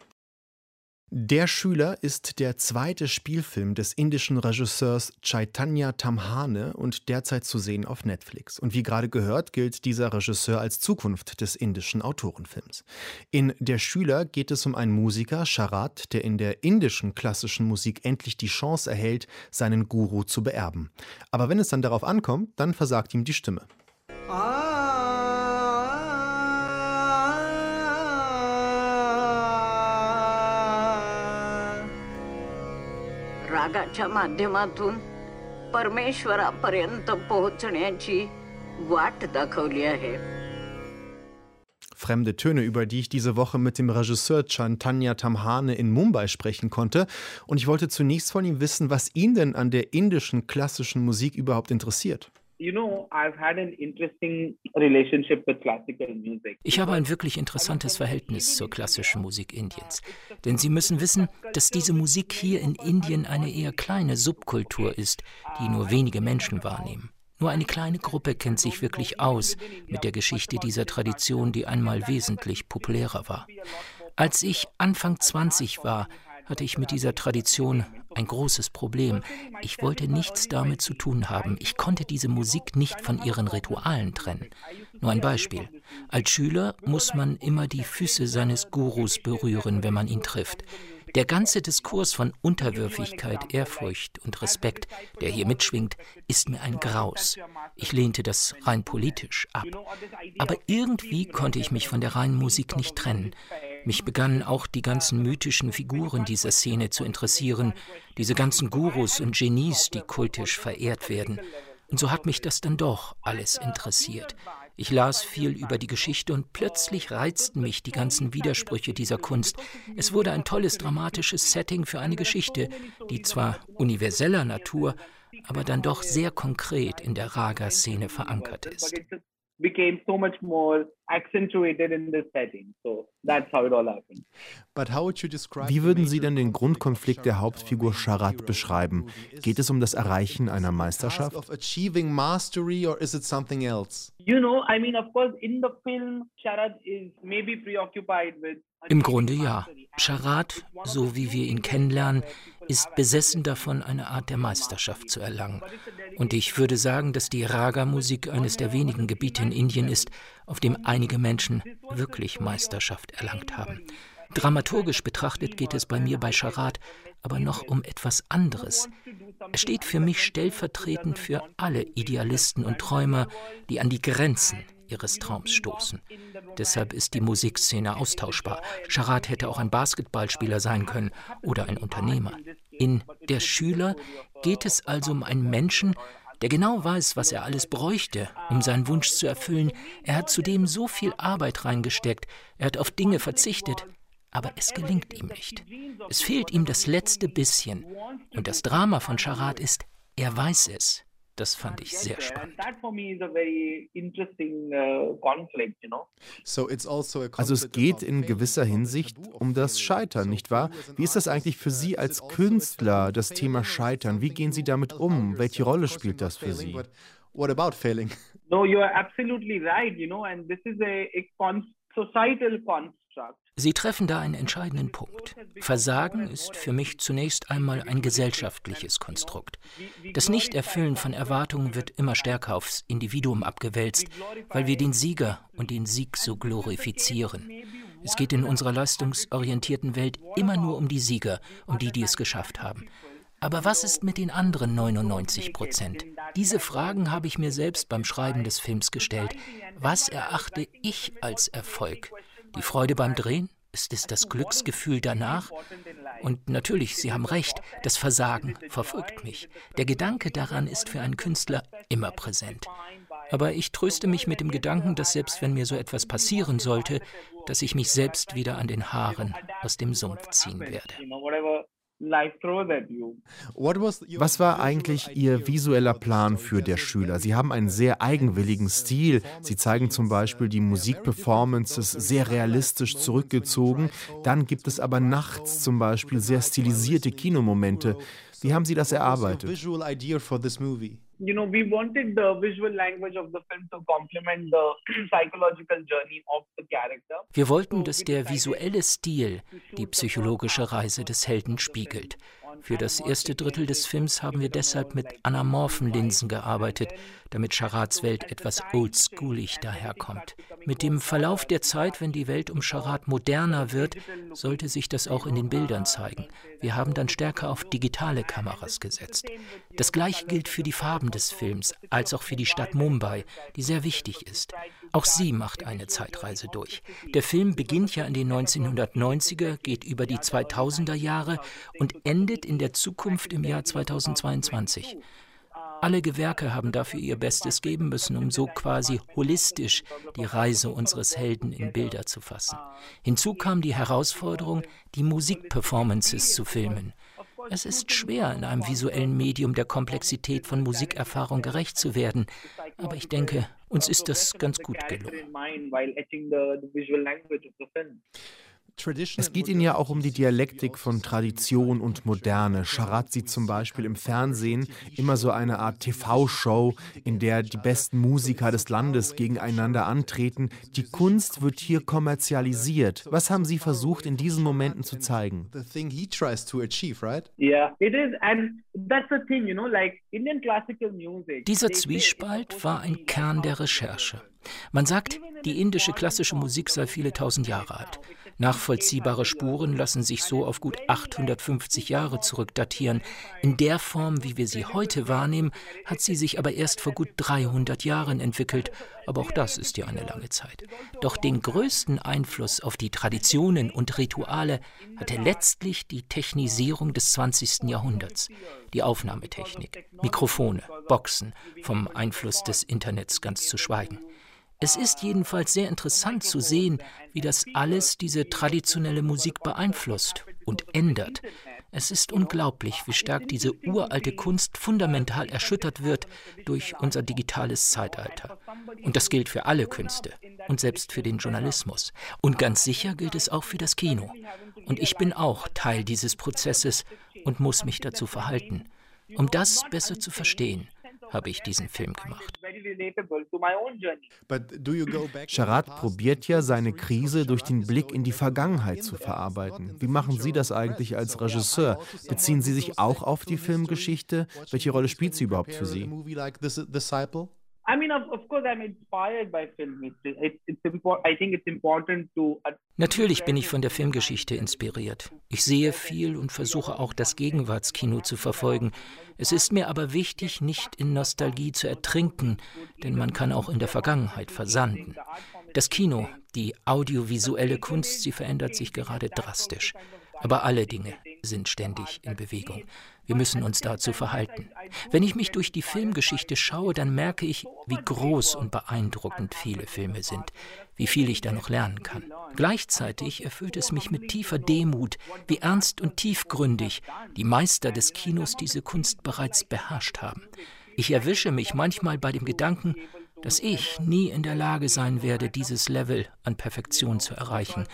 Der Schüler ist der zweite Spielfilm des indischen Regisseurs Chaitanya Tamhane und derzeit zu sehen auf Netflix. Und wie gerade gehört, gilt dieser Regisseur als Zukunft des indischen Autorenfilms. In Der Schüler geht es um einen Musiker, Sharat, der in der indischen klassischen Musik endlich die Chance erhält, seinen Guru zu beerben. Aber wenn es dann darauf ankommt, dann versagt ihm die Stimme. रागाच्या माध्यमातून परमेश्वरापर्यंत पोहोचण्याची वाट दाखवली आहे Fremde Töne, über die ich diese Woche mit dem Regisseur Chantanya Tamhane in Mumbai sprechen konnte. Und ich wollte zunächst von ihm wissen, was ihn denn an der indischen klassischen Musik überhaupt interessiert. Ich habe ein wirklich interessantes Verhältnis zur klassischen Musik Indiens. Denn Sie müssen wissen, dass diese Musik hier in Indien eine eher kleine Subkultur ist, die nur wenige Menschen wahrnehmen. Nur eine kleine Gruppe kennt sich wirklich aus mit der Geschichte dieser Tradition, die einmal wesentlich populärer war. Als ich Anfang 20 war, hatte ich mit dieser Tradition ein großes Problem. Ich wollte nichts damit zu tun haben. Ich konnte diese Musik nicht von ihren Ritualen trennen. Nur ein Beispiel. Als Schüler muss man immer die Füße seines Gurus berühren, wenn man ihn trifft. Der ganze Diskurs von Unterwürfigkeit, Ehrfurcht und Respekt, der hier mitschwingt, ist mir ein Graus. Ich lehnte das rein politisch ab. Aber irgendwie konnte ich mich von der reinen Musik nicht trennen. Mich begannen auch die ganzen mythischen Figuren dieser Szene zu interessieren, diese ganzen Gurus und Genies, die kultisch verehrt werden. Und so hat mich das dann doch alles interessiert. Ich las viel über die Geschichte und plötzlich reizten mich die ganzen Widersprüche dieser Kunst. Es wurde ein tolles dramatisches Setting für eine Geschichte, die zwar universeller Natur, aber dann doch sehr konkret in der Raga-Szene verankert ist became so much more accentuated in this setting. So that's how it all happened. Wie würden Sie denn den Grundkonflikt der Hauptfigur Sharat beschreiben? Geht es um das Erreichen einer Meisterschaft? You know, I mean, of course, in the film, Sharat is maybe preoccupied with im Grunde ja. Charat, so wie wir ihn kennenlernen, ist besessen davon, eine Art der Meisterschaft zu erlangen. Und ich würde sagen, dass die Raga-Musik eines der wenigen Gebiete in Indien ist, auf dem einige Menschen wirklich Meisterschaft erlangt haben. Dramaturgisch betrachtet geht es bei mir bei Charat aber noch um etwas anderes. Er steht für mich stellvertretend für alle Idealisten und Träumer, die an die Grenzen ihres Traums stoßen. Deshalb ist die Musikszene austauschbar. Charat hätte auch ein Basketballspieler sein können oder ein Unternehmer. In Der Schüler geht es also um einen Menschen, der genau weiß, was er alles bräuchte, um seinen Wunsch zu erfüllen. Er hat zudem so viel Arbeit reingesteckt, er hat auf Dinge verzichtet, aber es gelingt ihm nicht. Es fehlt ihm das letzte bisschen. Und das Drama von Charat ist, er weiß es. Das fand ich sehr spannend. Also es geht in gewisser Hinsicht um das Scheitern, nicht wahr? Wie ist das eigentlich für Sie als Künstler, das Thema Scheitern? Wie gehen Sie damit um? Welche Rolle spielt das für Sie? What about failing? No, you are absolutely right, you know, and this is a, a societal construct. Sie treffen da einen entscheidenden Punkt. Versagen ist für mich zunächst einmal ein gesellschaftliches Konstrukt. Das Nichterfüllen von Erwartungen wird immer stärker aufs Individuum abgewälzt, weil wir den Sieger und den Sieg so glorifizieren. Es geht in unserer leistungsorientierten Welt immer nur um die Sieger, um die, die es geschafft haben. Aber was ist mit den anderen 99 Prozent? Diese Fragen habe ich mir selbst beim Schreiben des Films gestellt. Was erachte ich als Erfolg? Die Freude beim Drehen? Ist es das Glücksgefühl danach? Und natürlich, Sie haben recht, das Versagen verfolgt mich. Der Gedanke daran ist für einen Künstler immer präsent. Aber ich tröste mich mit dem Gedanken, dass selbst wenn mir so etwas passieren sollte, dass ich mich selbst wieder an den Haaren aus dem Sumpf ziehen werde. Was war eigentlich Ihr visueller Plan für der Schüler? Sie haben einen sehr eigenwilligen Stil. Sie zeigen zum Beispiel die Musikperformances sehr realistisch zurückgezogen. Dann gibt es aber nachts zum Beispiel sehr stilisierte Kinomomente. Wie haben Sie das erarbeitet? You know, we wanted the visual language of the film to complement the psychological journey of the character. Wir wollten, dass der visuelle Stil die psychologische Reise des Helden spiegelt. Für das erste Drittel des Films haben wir deshalb mit anamorphen Linsen gearbeitet, damit Charats Welt etwas oldschoolig daherkommt. Mit dem Verlauf der Zeit, wenn die Welt um Charat moderner wird, sollte sich das auch in den Bildern zeigen. Wir haben dann stärker auf digitale Kameras gesetzt. Das gleiche gilt für die Farben des Films, als auch für die Stadt Mumbai, die sehr wichtig ist. Auch sie macht eine Zeitreise durch. Der Film beginnt ja in den 1990er, geht über die 2000er Jahre und endet in der Zukunft im Jahr 2022. Alle Gewerke haben dafür ihr Bestes geben müssen, um so quasi holistisch die Reise unseres Helden in Bilder zu fassen. Hinzu kam die Herausforderung, die Musikperformances zu filmen. Es ist schwer, in einem visuellen Medium der Komplexität von Musikerfahrung gerecht zu werden, aber ich denke, uns ist das ganz gut gelungen. Es geht Ihnen ja auch um die Dialektik von Tradition und Moderne. Charat sieht zum Beispiel im Fernsehen immer so eine Art TV-Show, in der die besten Musiker des Landes gegeneinander antreten. Die Kunst wird hier kommerzialisiert. Was haben Sie versucht, in diesen Momenten zu zeigen? Dieser Zwiespalt war ein Kern der Recherche. Man sagt, die indische klassische Musik sei viele tausend Jahre alt. Nachvollziehbare Spuren lassen sich so auf gut 850 Jahre zurückdatieren. In der Form, wie wir sie heute wahrnehmen, hat sie sich aber erst vor gut 300 Jahren entwickelt. Aber auch das ist ja eine lange Zeit. Doch den größten Einfluss auf die Traditionen und Rituale hatte letztlich die Technisierung des 20. Jahrhunderts. Die Aufnahmetechnik, Mikrofone, Boxen, vom Einfluss des Internets ganz zu schweigen. Es ist jedenfalls sehr interessant zu sehen, wie das alles diese traditionelle Musik beeinflusst und ändert. Es ist unglaublich, wie stark diese uralte Kunst fundamental erschüttert wird durch unser digitales Zeitalter. Und das gilt für alle Künste und selbst für den Journalismus. Und ganz sicher gilt es auch für das Kino. Und ich bin auch Teil dieses Prozesses und muss mich dazu verhalten. Um das besser zu verstehen, habe ich diesen Film gemacht. Charat probiert ja, seine Krise durch den Blick in die Vergangenheit zu verarbeiten. Wie machen Sie das eigentlich als Regisseur? Beziehen Sie sich auch auf die Filmgeschichte? Welche Rolle spielt sie überhaupt für Sie? I mean, of, of course, I'm inspired by film history. It, it's important. I think it's important to. Natürlich bin ich von der Filmgeschichte inspiriert. Ich sehe viel und versuche auch das Gegenwartskino zu verfolgen. Es ist mir aber wichtig, nicht in Nostalgie zu ertrinken, denn man kann auch in der Vergangenheit versanden. Das Kino, die audiovisuelle Kunst, sie verändert sich gerade drastisch. Aber alle Dinge sind ständig in Bewegung. Wir müssen uns dazu verhalten. Wenn ich mich durch die Filmgeschichte schaue, dann merke ich, wie groß und beeindruckend viele Filme sind, wie viel ich da noch lernen kann. Gleichzeitig erfüllt es mich mit tiefer Demut, wie ernst und tiefgründig die Meister des Kinos diese Kunst bereits beherrscht haben. Ich erwische mich manchmal bei dem Gedanken, dass ich nie in der Lage sein werde, dieses Level an Perfektion zu erreichen.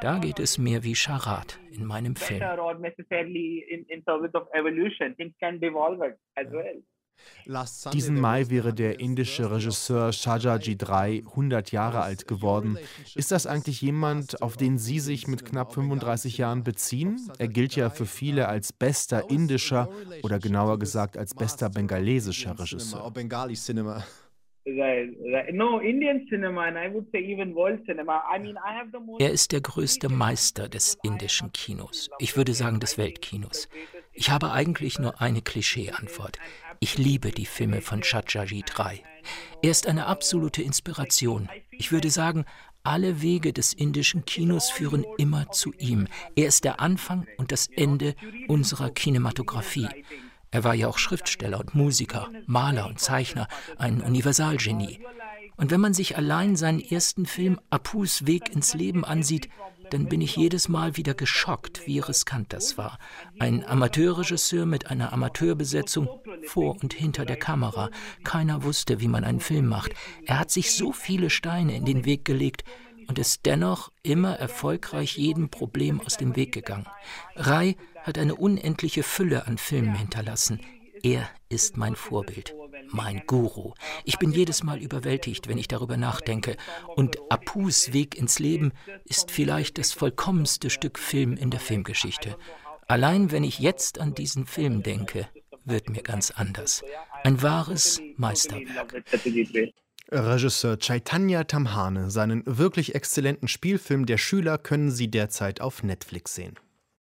Da geht es mir wie Charat in meinem Film. Diesen Mai wäre der indische Regisseur Shajaji 3 100 Jahre alt geworden. Ist das eigentlich jemand, auf den Sie sich mit knapp 35 Jahren beziehen? Er gilt ja für viele als bester indischer oder genauer gesagt als bester bengalesischer Regisseur. Er ist der größte Meister des indischen Kinos. Ich würde sagen des Weltkinos. Ich habe eigentlich nur eine Klischee-Antwort. Ich liebe die Filme von Chachaji 3. Er ist eine absolute Inspiration. Ich würde sagen, alle Wege des indischen Kinos führen immer zu ihm. Er ist der Anfang und das Ende unserer Kinematografie. Er war ja auch Schriftsteller und Musiker, Maler und Zeichner, ein Universalgenie. Und wenn man sich allein seinen ersten Film Apus Weg ins Leben ansieht, dann bin ich jedes Mal wieder geschockt, wie riskant das war. Ein Amateurregisseur mit einer Amateurbesetzung vor und hinter der Kamera. Keiner wusste, wie man einen Film macht. Er hat sich so viele Steine in den Weg gelegt, und ist dennoch immer erfolgreich jedem Problem aus dem Weg gegangen. Rai hat eine unendliche Fülle an Filmen hinterlassen. Er ist mein Vorbild, mein Guru. Ich bin jedes Mal überwältigt, wenn ich darüber nachdenke. Und Apus Weg ins Leben ist vielleicht das vollkommenste Stück Film in der Filmgeschichte. Allein wenn ich jetzt an diesen Film denke, wird mir ganz anders. Ein wahres Meisterwerk. Regisseur Chaitanya Tamhane. Seinen wirklich exzellenten Spielfilm Der Schüler können Sie derzeit auf Netflix sehen.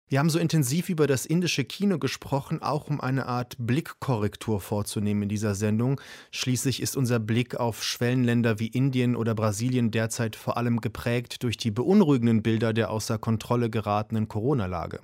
Wir haben so intensiv über das indische Kino gesprochen, auch um eine Art Blickkorrektur vorzunehmen in dieser Sendung. Schließlich ist unser Blick auf Schwellenländer wie Indien oder Brasilien derzeit vor allem geprägt durch die beunruhigenden Bilder der außer Kontrolle geratenen Corona-Lage.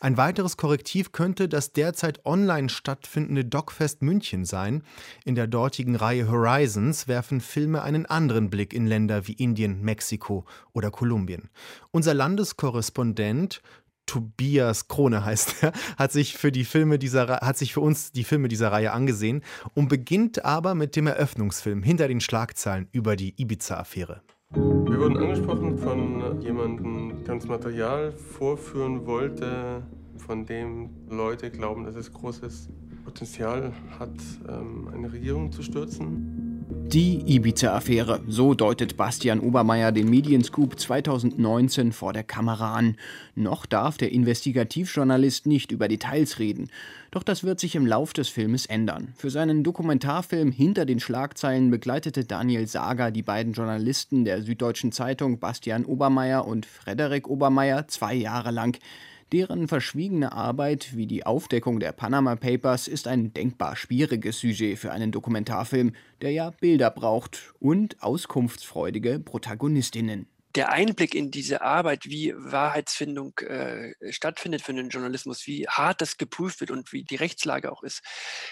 Ein weiteres Korrektiv könnte das derzeit online stattfindende Dogfest München sein. In der dortigen Reihe Horizons werfen Filme einen anderen Blick in Länder wie Indien, Mexiko oder Kolumbien. Unser Landeskorrespondent Tobias Krone heißt er, hat sich für die Filme dieser hat sich für uns die Filme dieser Reihe angesehen und beginnt aber mit dem Eröffnungsfilm hinter den Schlagzeilen über die Ibiza-Affäre. Wir wurden angesprochen von jemandem, der uns Material vorführen wollte, von dem Leute glauben, dass es großes Potenzial hat, ähm, eine Regierung zu stürzen. Die Ibiza-Affäre, so deutet Bastian Obermeier den Medienscoop 2019 vor der Kamera an. Noch darf der Investigativjournalist nicht über Details reden. Doch das wird sich im Lauf des Filmes ändern. Für seinen Dokumentarfilm Hinter den Schlagzeilen begleitete Daniel Sager die beiden Journalisten der Süddeutschen Zeitung Bastian Obermeier und Frederik Obermeier zwei Jahre lang. Deren verschwiegene Arbeit wie die Aufdeckung der Panama Papers ist ein denkbar schwieriges Sujet für einen Dokumentarfilm, der ja Bilder braucht und auskunftsfreudige Protagonistinnen der Einblick in diese Arbeit, wie Wahrheitsfindung äh, stattfindet für den Journalismus, wie hart das geprüft wird und wie die Rechtslage auch ist,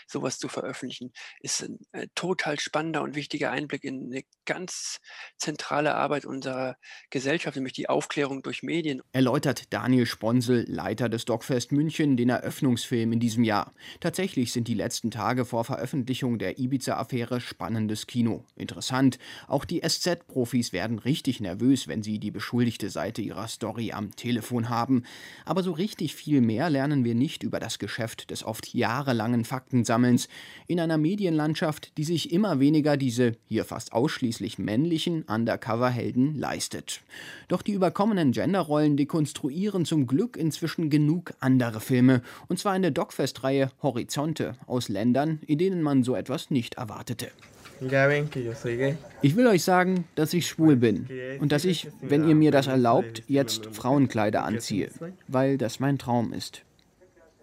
sowas zu veröffentlichen, ist ein äh, total spannender und wichtiger Einblick in eine ganz zentrale Arbeit unserer Gesellschaft, nämlich die Aufklärung durch Medien. Erläutert Daniel Sponsel, Leiter des Dogfest München, den Eröffnungsfilm in diesem Jahr. Tatsächlich sind die letzten Tage vor Veröffentlichung der Ibiza-Affäre spannendes Kino. Interessant, auch die SZ-Profis werden richtig nervös, wenn sie die beschuldigte Seite ihrer Story am Telefon haben. Aber so richtig viel mehr lernen wir nicht über das Geschäft des oft jahrelangen Faktensammelns in einer Medienlandschaft, die sich immer weniger diese hier fast ausschließlich männlichen Undercover-Helden leistet. Doch die überkommenen Genderrollen dekonstruieren zum Glück inzwischen genug andere Filme, und zwar in der Dogfest-Reihe Horizonte aus Ländern, in denen man so etwas nicht erwartete. Ich will euch sagen, dass ich schwul bin und dass ich, wenn ihr mir das erlaubt, jetzt Frauenkleider anziehe, weil das mein Traum ist.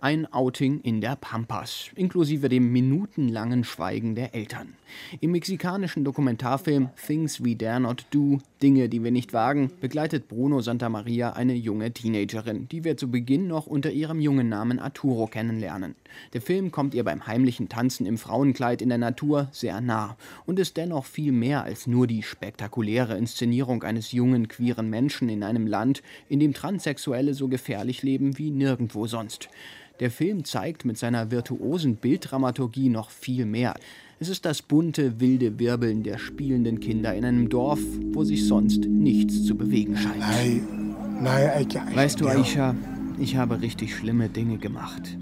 Ein Outing in der Pampas, inklusive dem minutenlangen Schweigen der Eltern. Im mexikanischen Dokumentarfilm Things We Dare Not Do, Dinge, die wir nicht wagen, begleitet Bruno Santamaria eine junge Teenagerin, die wir zu Beginn noch unter ihrem jungen Namen Arturo kennenlernen. Der Film kommt ihr beim heimlichen Tanzen im Frauenkleid in der Natur sehr nah und ist dennoch viel mehr als nur die spektakuläre Inszenierung eines jungen queeren Menschen in einem Land, in dem Transsexuelle so gefährlich leben wie nirgendwo sonst. Der Film zeigt mit seiner virtuosen Bilddramaturgie noch viel mehr. Es ist das bunte, wilde Wirbeln der spielenden Kinder in einem Dorf, wo sich sonst nichts zu bewegen scheint. Weißt du, Aisha, ich habe richtig schlimme Dinge gemacht.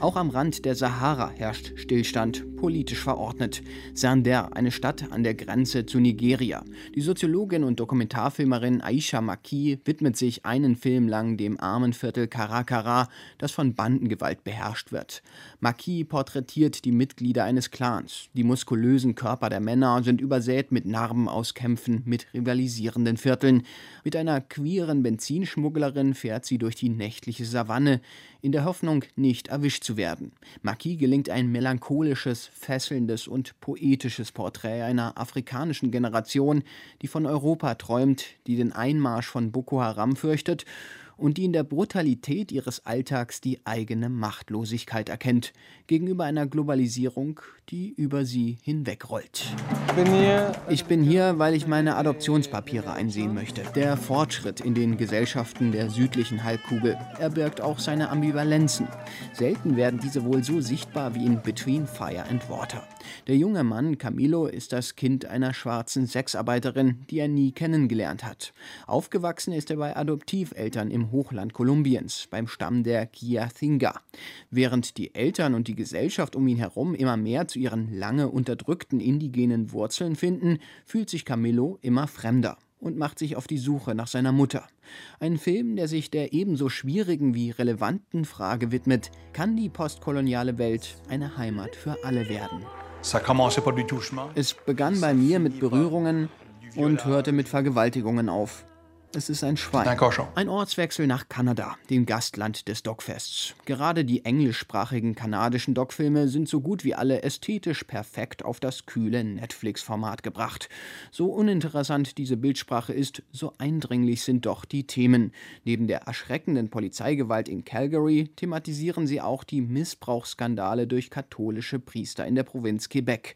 Auch am Rand der Sahara herrscht Stillstand, politisch verordnet. Sander, eine Stadt an der Grenze zu Nigeria. Die Soziologin und Dokumentarfilmerin Aisha Maki widmet sich einen Film lang dem armen Viertel Karakara, das von Bandengewalt beherrscht wird. Maki porträtiert die Mitglieder eines Clans. Die muskulösen Körper der Männer sind übersät mit Narben aus Kämpfen mit rivalisierenden Vierteln. Mit einer queeren Benzinschmugglerin fährt sie durch die nächtliche Savanne, in der Hoffnung, nicht erwischt zu werden. Maki gelingt ein melancholisches, fesselndes und poetisches Porträt einer afrikanischen Generation, die von Europa träumt, die den Einmarsch von Boko Haram fürchtet und die in der Brutalität ihres Alltags die eigene Machtlosigkeit erkennt, gegenüber einer Globalisierung, die über sie hinwegrollt. Ich bin hier, weil ich meine Adoptionspapiere einsehen möchte. Der Fortschritt in den Gesellschaften der südlichen Halbkugel, er birgt auch seine Ambivalenzen. Selten werden diese wohl so sichtbar wie in Between Fire and Water. Der junge Mann Camilo ist das Kind einer schwarzen Sexarbeiterin, die er nie kennengelernt hat. Aufgewachsen ist er bei Adoptiveltern im Hochland Kolumbiens, beim Stamm der Kiathinga. Während die Eltern und die Gesellschaft um ihn herum immer mehr zu ihren lange unterdrückten indigenen Wurzeln finden, fühlt sich Camillo immer fremder und macht sich auf die Suche nach seiner Mutter. Ein Film, der sich der ebenso schwierigen wie relevanten Frage widmet, kann die postkoloniale Welt eine Heimat für alle werden. Es begann bei mir mit Berührungen und hörte mit Vergewaltigungen auf. Es ist ein Schwein. Ein Ortswechsel nach Kanada, dem Gastland des Dogfests. Gerade die englischsprachigen kanadischen Dogfilme sind so gut wie alle ästhetisch perfekt auf das kühle Netflix-Format gebracht. So uninteressant diese Bildsprache ist, so eindringlich sind doch die Themen. Neben der erschreckenden Polizeigewalt in Calgary thematisieren sie auch die Missbrauchsskandale durch katholische Priester in der Provinz Quebec.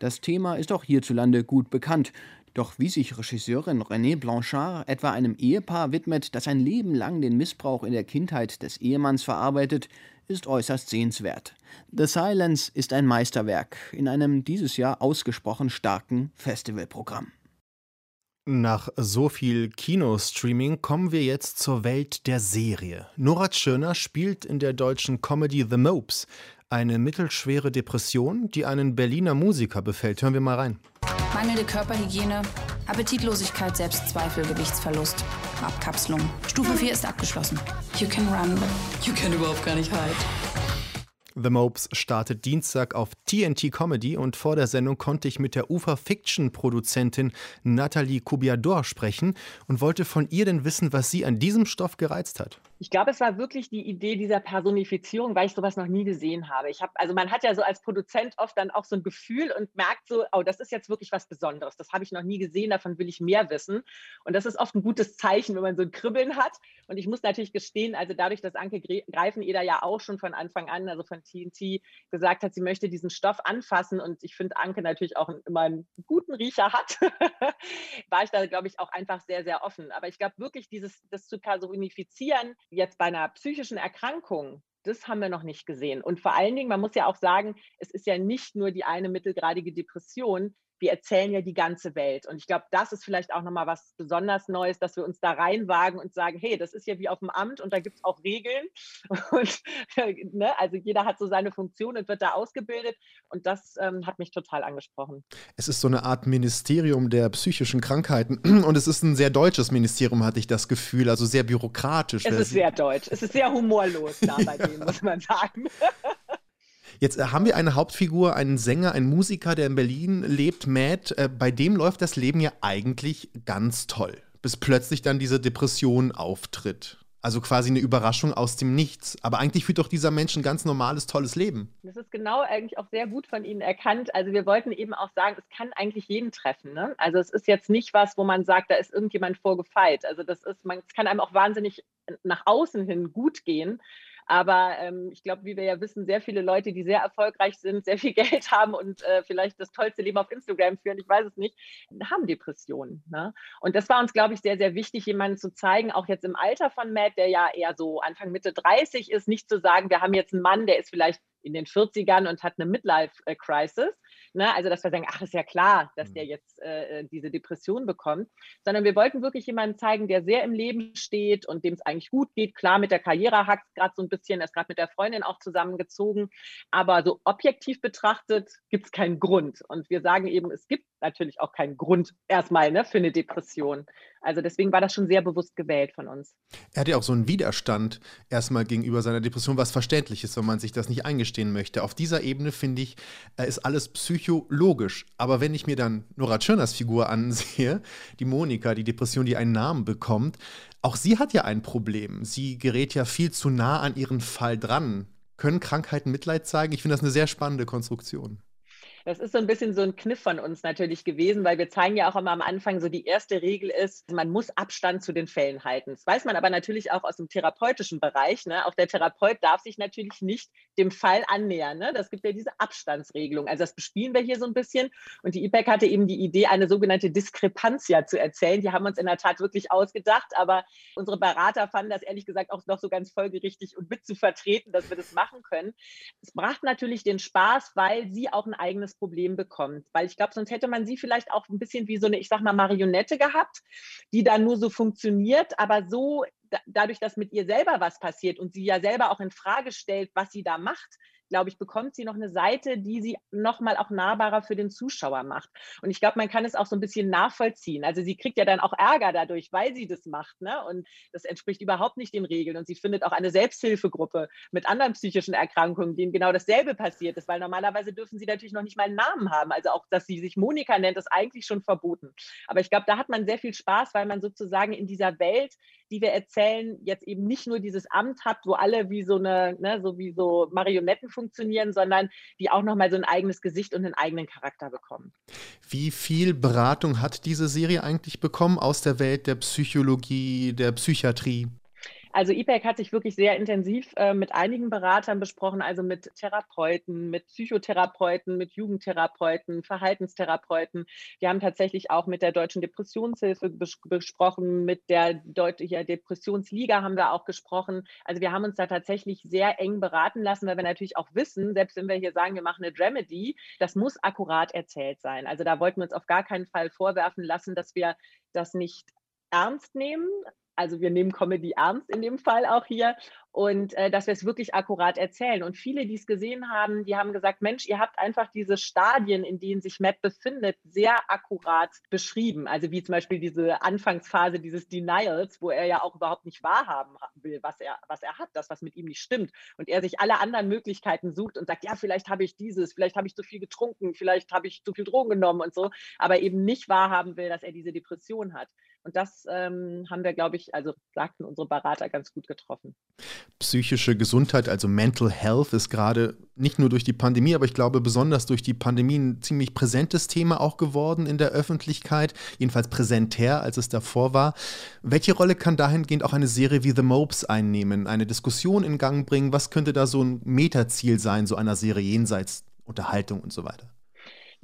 Das Thema ist auch hierzulande gut bekannt. Doch wie sich Regisseurin René Blanchard etwa einem Ehepaar widmet, das ein Leben lang den Missbrauch in der Kindheit des Ehemanns verarbeitet, ist äußerst sehenswert. The Silence ist ein Meisterwerk in einem dieses Jahr ausgesprochen starken Festivalprogramm. Nach so viel Kinostreaming kommen wir jetzt zur Welt der Serie. Nora Tschirner spielt in der deutschen Comedy The Mopes eine mittelschwere Depression, die einen Berliner Musiker befällt. Hören wir mal rein. Mangelnde Körperhygiene, Appetitlosigkeit, Selbstzweifel, Gewichtsverlust, Abkapselung. Stufe 4 ist abgeschlossen. You can run, but you can überhaupt gar nicht hide. The Mopes startet Dienstag auf TNT Comedy und vor der Sendung konnte ich mit der Ufer Fiction Produzentin Nathalie Kubiador sprechen und wollte von ihr denn wissen, was sie an diesem Stoff gereizt hat. Ich glaube, es war wirklich die Idee dieser Personifizierung, weil ich sowas noch nie gesehen habe. Ich habe, also man hat ja so als Produzent oft dann auch so ein Gefühl und merkt so, oh, das ist jetzt wirklich was Besonderes. Das habe ich noch nie gesehen, davon will ich mehr wissen. Und das ist oft ein gutes Zeichen, wenn man so ein Kribbeln hat. Und ich muss natürlich gestehen, also dadurch, dass Anke Greifeneder ja auch schon von Anfang an, also von TNT gesagt hat, sie möchte diesen Stoff anfassen und ich finde, Anke natürlich auch immer einen guten Riecher hat, war ich da, glaube ich, auch einfach sehr, sehr offen. Aber ich glaube wirklich, dieses, das zu personifizieren, jetzt bei einer psychischen Erkrankung, das haben wir noch nicht gesehen. Und vor allen Dingen, man muss ja auch sagen, es ist ja nicht nur die eine mittelgradige Depression, wir erzählen ja die ganze Welt. Und ich glaube, das ist vielleicht auch nochmal was besonders Neues, dass wir uns da reinwagen und sagen, hey, das ist ja wie auf dem Amt und da gibt es auch Regeln. Und ne, also jeder hat so seine Funktion und wird da ausgebildet. Und das ähm, hat mich total angesprochen. Es ist so eine Art Ministerium der psychischen Krankheiten. Und es ist ein sehr deutsches Ministerium, hatte ich das Gefühl, also sehr bürokratisch. Es ist sehr deutsch. Es ist sehr humorlos da bei denen, muss man sagen. Jetzt äh, haben wir eine Hauptfigur, einen Sänger, einen Musiker, der in Berlin lebt, Matt. Äh, bei dem läuft das Leben ja eigentlich ganz toll, bis plötzlich dann diese Depression auftritt. Also quasi eine Überraschung aus dem Nichts. Aber eigentlich führt doch dieser Mensch ein ganz normales, tolles Leben. Das ist genau eigentlich auch sehr gut von Ihnen erkannt. Also wir wollten eben auch sagen, es kann eigentlich jeden treffen. Ne? Also es ist jetzt nicht was, wo man sagt, da ist irgendjemand vorgefeit. Also das ist, man, es kann einem auch wahnsinnig nach außen hin gut gehen. Aber ähm, ich glaube, wie wir ja wissen, sehr viele Leute, die sehr erfolgreich sind, sehr viel Geld haben und äh, vielleicht das tollste Leben auf Instagram führen, ich weiß es nicht, haben Depressionen. Ne? Und das war uns, glaube ich, sehr, sehr wichtig, jemanden zu zeigen, auch jetzt im Alter von Matt, der ja eher so Anfang Mitte 30 ist, nicht zu sagen, wir haben jetzt einen Mann, der ist vielleicht in den 40ern und hat eine Midlife-Crisis. Ne? Also, dass wir sagen, ach, ist ja klar, dass der mhm. jetzt äh, äh, diese Depression bekommt, sondern wir wollten wirklich jemanden zeigen, der sehr im Leben steht und dem es eigentlich gut geht. Klar, mit der Karriere hackt es gerade so ein bisschen, er ist gerade mit der Freundin auch zusammengezogen, aber so objektiv betrachtet gibt es keinen Grund. Und wir sagen eben, es gibt natürlich auch keinen Grund erstmal ne, für eine Depression. Also deswegen war das schon sehr bewusst gewählt von uns. Er hat ja auch so einen Widerstand erstmal gegenüber seiner Depression, was verständlich ist, wenn man sich das nicht eingestehen möchte. Auf dieser Ebene finde ich, äh, ist alles psychologisch. Aber wenn ich mir dann Nora Tschirners Figur ansehe, die Monika, die Depression, die einen Namen bekommt, auch sie hat ja ein Problem. Sie gerät ja viel zu nah an ihren Fall dran. Können Krankheiten Mitleid zeigen? Ich finde das eine sehr spannende Konstruktion. Das ist so ein bisschen so ein Kniff von uns natürlich gewesen, weil wir zeigen ja auch immer am Anfang, so die erste Regel ist, man muss Abstand zu den Fällen halten. Das weiß man aber natürlich auch aus dem therapeutischen Bereich. Ne? Auch der Therapeut darf sich natürlich nicht dem Fall annähern. Ne? Das gibt ja diese Abstandsregelung. Also das bespielen wir hier so ein bisschen. Und die IPEC hatte eben die Idee, eine sogenannte Diskrepanzia zu erzählen. Die haben uns in der Tat wirklich ausgedacht, aber unsere Berater fanden das ehrlich gesagt auch noch so ganz folgerichtig und mit zu vertreten, dass wir das machen können. Es brachte natürlich den Spaß, weil sie auch ein eigenes Problem bekommt. Weil ich glaube, sonst hätte man sie vielleicht auch ein bisschen wie so eine, ich sag mal, Marionette gehabt, die dann nur so funktioniert, aber so dadurch, dass mit ihr selber was passiert und sie ja selber auch in Frage stellt, was sie da macht, glaube ich, bekommt sie noch eine Seite, die sie nochmal auch nahbarer für den Zuschauer macht. Und ich glaube, man kann es auch so ein bisschen nachvollziehen. Also sie kriegt ja dann auch Ärger dadurch, weil sie das macht. Ne? Und das entspricht überhaupt nicht den Regeln. Und sie findet auch eine Selbsthilfegruppe mit anderen psychischen Erkrankungen, denen genau dasselbe passiert ist, weil normalerweise dürfen sie natürlich noch nicht mal einen Namen haben. Also auch, dass sie sich Monika nennt, ist eigentlich schon verboten. Aber ich glaube, da hat man sehr viel Spaß, weil man sozusagen in dieser Welt, die wir erzählen, jetzt eben nicht nur dieses Amt hat, wo alle wie so eine, ne, so wie so Marionetten funktionieren, sondern die auch nochmal so ein eigenes Gesicht und einen eigenen Charakter bekommen. Wie viel Beratung hat diese Serie eigentlich bekommen aus der Welt der Psychologie, der Psychiatrie? Also IPEC hat sich wirklich sehr intensiv äh, mit einigen Beratern besprochen, also mit Therapeuten, mit Psychotherapeuten, mit Jugendtherapeuten, Verhaltenstherapeuten. Wir haben tatsächlich auch mit der Deutschen Depressionshilfe bes besprochen, mit der Deutschen Depressionsliga haben wir auch gesprochen. Also wir haben uns da tatsächlich sehr eng beraten lassen, weil wir natürlich auch wissen, selbst wenn wir hier sagen, wir machen eine Dramedy, das muss akkurat erzählt sein. Also da wollten wir uns auf gar keinen Fall vorwerfen lassen, dass wir das nicht ernst nehmen, also wir nehmen Comedy ernst in dem Fall auch hier und äh, dass wir es wirklich akkurat erzählen. Und viele, die es gesehen haben, die haben gesagt, Mensch, ihr habt einfach diese Stadien, in denen sich Matt befindet, sehr akkurat beschrieben. Also wie zum Beispiel diese Anfangsphase dieses Denials, wo er ja auch überhaupt nicht wahrhaben will, was er, was er hat, das, was mit ihm nicht stimmt. Und er sich alle anderen Möglichkeiten sucht und sagt, ja, vielleicht habe ich dieses, vielleicht habe ich zu viel getrunken, vielleicht habe ich zu viel Drogen genommen und so, aber eben nicht wahrhaben will, dass er diese Depression hat. Und das ähm, haben wir, glaube ich, also sagten unsere Berater ganz gut getroffen. Psychische Gesundheit, also Mental Health, ist gerade nicht nur durch die Pandemie, aber ich glaube besonders durch die Pandemie ein ziemlich präsentes Thema auch geworden in der Öffentlichkeit, jedenfalls präsentär, als es davor war. Welche Rolle kann dahingehend auch eine Serie wie The Mopes einnehmen, eine Diskussion in Gang bringen? Was könnte da so ein Metaziel sein, so einer Serie jenseits Unterhaltung und so weiter?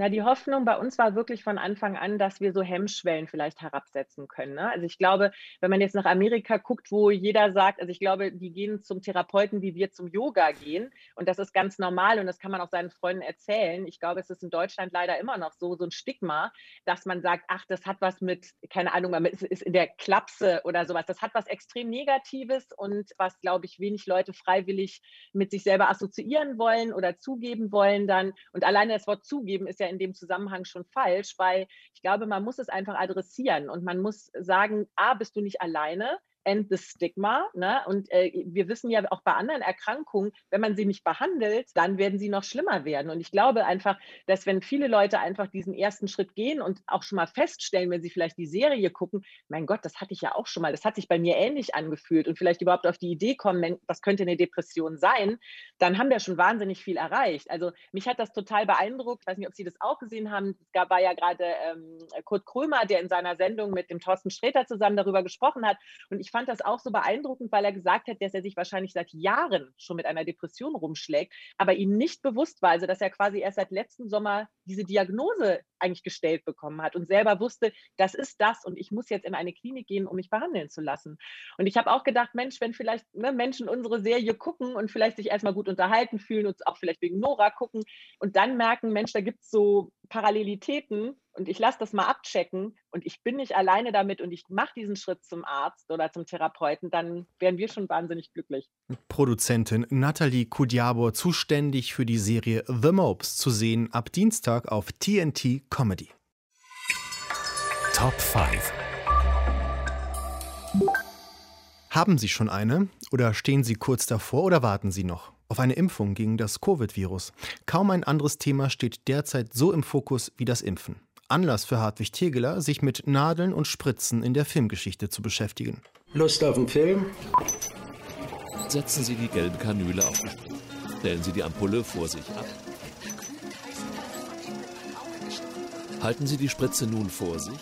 Na, die Hoffnung bei uns war wirklich von Anfang an, dass wir so Hemmschwellen vielleicht herabsetzen können. Ne? Also ich glaube, wenn man jetzt nach Amerika guckt, wo jeder sagt, also ich glaube, die gehen zum Therapeuten, wie wir zum Yoga gehen. Und das ist ganz normal und das kann man auch seinen Freunden erzählen. Ich glaube, es ist in Deutschland leider immer noch so, so ein Stigma, dass man sagt, ach, das hat was mit, keine Ahnung, man ist in der Klapse oder sowas. Das hat was extrem Negatives und was, glaube ich, wenig Leute freiwillig mit sich selber assoziieren wollen oder zugeben wollen dann. Und alleine das Wort zugeben ist ja in dem Zusammenhang schon falsch, weil ich glaube, man muss es einfach adressieren und man muss sagen, a, bist du nicht alleine, end the stigma. Ne? Und äh, wir wissen ja auch bei anderen Erkrankungen, wenn man sie nicht behandelt, dann werden sie noch schlimmer werden. Und ich glaube einfach, dass wenn viele Leute einfach diesen ersten Schritt gehen und auch schon mal feststellen, wenn sie vielleicht die Serie gucken, mein Gott, das hatte ich ja auch schon mal, das hat sich bei mir ähnlich angefühlt und vielleicht überhaupt auf die Idee kommen, das könnte eine Depression sein, dann haben wir schon wahnsinnig viel erreicht. Also mich hat das total beeindruckt. Ich weiß nicht, ob Sie das auch gesehen haben. Es gab war ja gerade ähm, Kurt Krömer, der in seiner Sendung mit dem Thorsten Sträter zusammen darüber gesprochen hat. Und ich fand das auch so beeindruckend, weil er gesagt hat, dass er sich wahrscheinlich seit Jahren schon mit einer Depression rumschlägt, aber ihm nicht bewusst war, also dass er quasi erst seit letzten Sommer diese Diagnose eigentlich gestellt bekommen hat und selber wusste, das ist das und ich muss jetzt in eine Klinik gehen, um mich behandeln zu lassen. Und ich habe auch gedacht, Mensch, wenn vielleicht ne, Menschen unsere Serie gucken und vielleicht sich erstmal gut unterhalten fühlen und auch vielleicht wegen Nora gucken und dann merken, Mensch, da gibt es so Parallelitäten und ich lasse das mal abchecken und ich bin nicht alleine damit und ich mache diesen Schritt zum Arzt oder zum Therapeuten, dann wären wir schon wahnsinnig glücklich. Produzentin Nathalie Kudiabor zuständig für die Serie The Mopes zu sehen ab Dienstag auf TNT Comedy. Top 5 Haben Sie schon eine oder stehen Sie kurz davor oder warten Sie noch? Auf eine Impfung gegen das Covid-Virus. Kaum ein anderes Thema steht derzeit so im Fokus wie das Impfen. Anlass für Hartwig Tegeler, sich mit Nadeln und Spritzen in der Filmgeschichte zu beschäftigen. Lust auf den Film? Setzen Sie die gelbe Kanüle auf. Stellen Sie die Ampulle vor sich ab. Halten Sie die Spritze nun vor sich.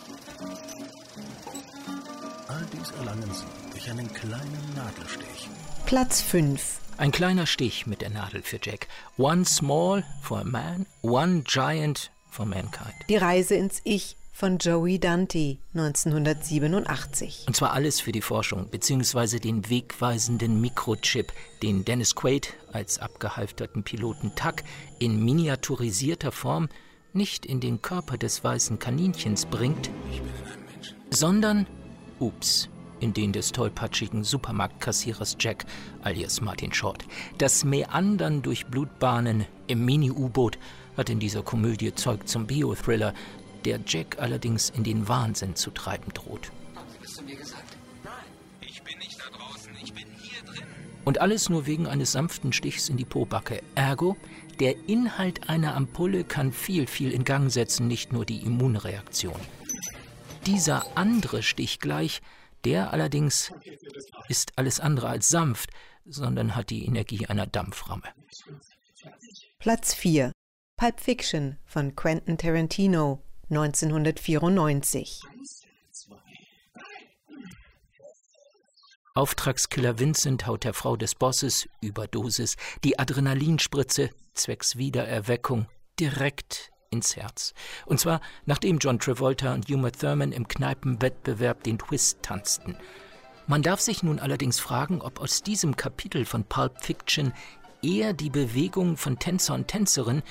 All dies erlangen Sie durch einen kleinen Nadelstich. Platz 5 ein kleiner Stich mit der Nadel für Jack. One small for a man, one giant for mankind. Die Reise ins Ich von Joey Dante 1987. Und zwar alles für die Forschung, beziehungsweise den wegweisenden Mikrochip, den Dennis Quaid als abgehalfterten Piloten Tuck in miniaturisierter Form nicht in den Körper des weißen Kaninchens bringt, sondern, ups, in den des tollpatschigen Supermarktkassierers Jack alias Martin Short. Das Meandern durch Blutbahnen im Mini-U-Boot hat in dieser Komödie Zeug zum Biothriller, der Jack allerdings in den Wahnsinn zu treiben droht. Und alles nur wegen eines sanften Stichs in die Pobacke. Ergo, der Inhalt einer Ampulle kann viel, viel in Gang setzen, nicht nur die Immunreaktion. Dieser andere Stich gleich, der allerdings ist alles andere als sanft, sondern hat die Energie einer Dampframme. Platz 4 Pulp Fiction von Quentin Tarantino 1994 Auftragskiller Vincent haut der Frau des Bosses, Überdosis, die Adrenalinspritze, zwecks Wiedererweckung, direkt ins Herz. Und zwar nachdem John Travolta und Uma Thurman im Kneipenwettbewerb den Twist tanzten. Man darf sich nun allerdings fragen, ob aus diesem Kapitel von Pulp Fiction eher die Bewegung von Tänzer und Tänzerin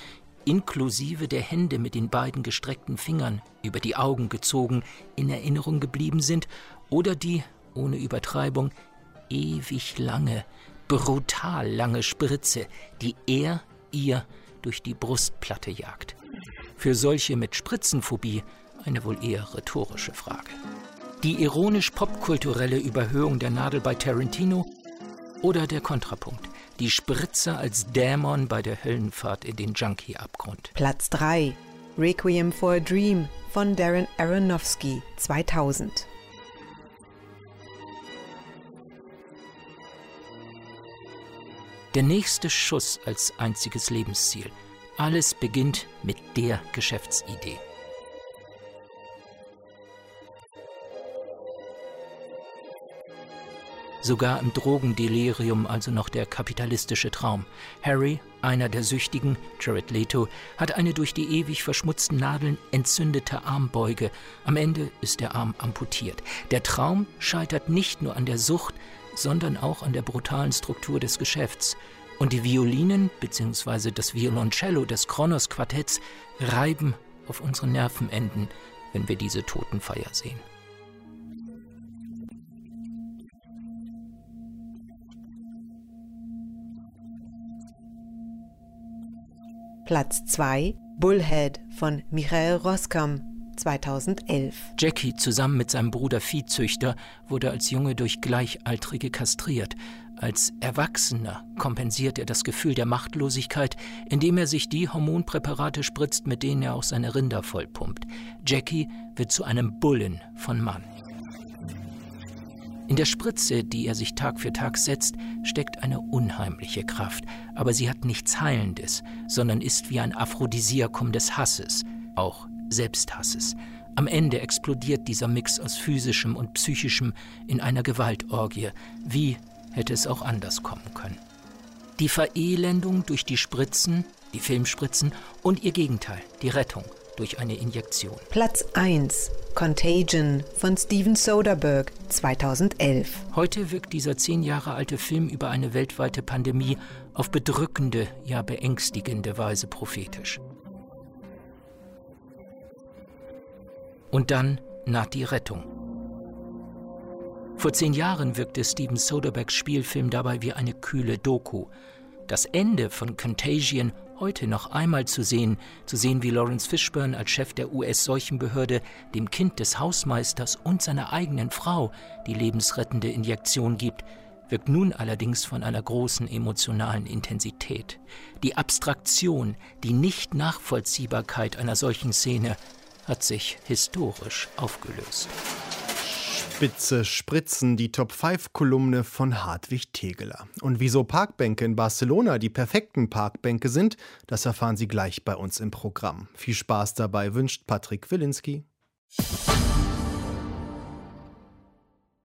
inklusive der Hände mit den beiden gestreckten Fingern über die Augen gezogen in Erinnerung geblieben sind oder die ohne Übertreibung, ewig lange, brutal lange Spritze, die er ihr durch die Brustplatte jagt. Für solche mit Spritzenphobie eine wohl eher rhetorische Frage. Die ironisch-popkulturelle Überhöhung der Nadel bei Tarantino oder der Kontrapunkt, die Spritze als Dämon bei der Höllenfahrt in den Junkie-Abgrund. Platz 3 Requiem for a Dream von Darren Aronofsky 2000 Der nächste Schuss als einziges Lebensziel. Alles beginnt mit der Geschäftsidee. Sogar im Drogendelirium also noch der kapitalistische Traum. Harry, einer der Süchtigen, Jared Leto, hat eine durch die ewig verschmutzten Nadeln entzündete Armbeuge. Am Ende ist der Arm amputiert. Der Traum scheitert nicht nur an der Sucht, sondern auch an der brutalen Struktur des Geschäfts. Und die Violinen bzw. das Violoncello des Kronos Quartetts reiben auf unseren Nervenenden, wenn wir diese Totenfeier sehen. Platz 2 Bullhead von Michael Roskam 2011. Jackie zusammen mit seinem Bruder Viehzüchter wurde als Junge durch Gleichaltrige kastriert. Als Erwachsener kompensiert er das Gefühl der Machtlosigkeit, indem er sich die Hormonpräparate spritzt, mit denen er auch seine Rinder vollpumpt. Jackie wird zu einem Bullen von Mann. In der Spritze, die er sich Tag für Tag setzt, steckt eine unheimliche Kraft, aber sie hat nichts Heilendes, sondern ist wie ein Aphrodisiakum des Hasses, auch Selbsthasses. Am Ende explodiert dieser Mix aus physischem und psychischem in einer Gewaltorgie, wie hätte es auch anders kommen können. Die Verelendung durch die Spritzen, die Filmspritzen und ihr Gegenteil, die Rettung durch eine Injektion. Platz 1 Contagion von Steven Soderbergh 2011. Heute wirkt dieser zehn Jahre alte Film über eine weltweite Pandemie auf bedrückende, ja beängstigende Weise prophetisch. Und dann naht die Rettung. Vor zehn Jahren wirkte Steven Soderberghs Spielfilm dabei wie eine kühle Doku. Das Ende von Contagion heute noch einmal zu sehen, zu sehen, wie Lawrence Fishburne als Chef der US-Seuchenbehörde dem Kind des Hausmeisters und seiner eigenen Frau die lebensrettende Injektion gibt, wirkt nun allerdings von einer großen emotionalen Intensität. Die Abstraktion, die Nicht-Nachvollziehbarkeit einer solchen Szene hat sich historisch aufgelöst. Spitze Spritzen, die Top 5 Kolumne von Hartwig Tegeler. Und wieso Parkbänke in Barcelona die perfekten Parkbänke sind, das erfahren Sie gleich bei uns im Programm. Viel Spaß dabei wünscht Patrick Wilinski.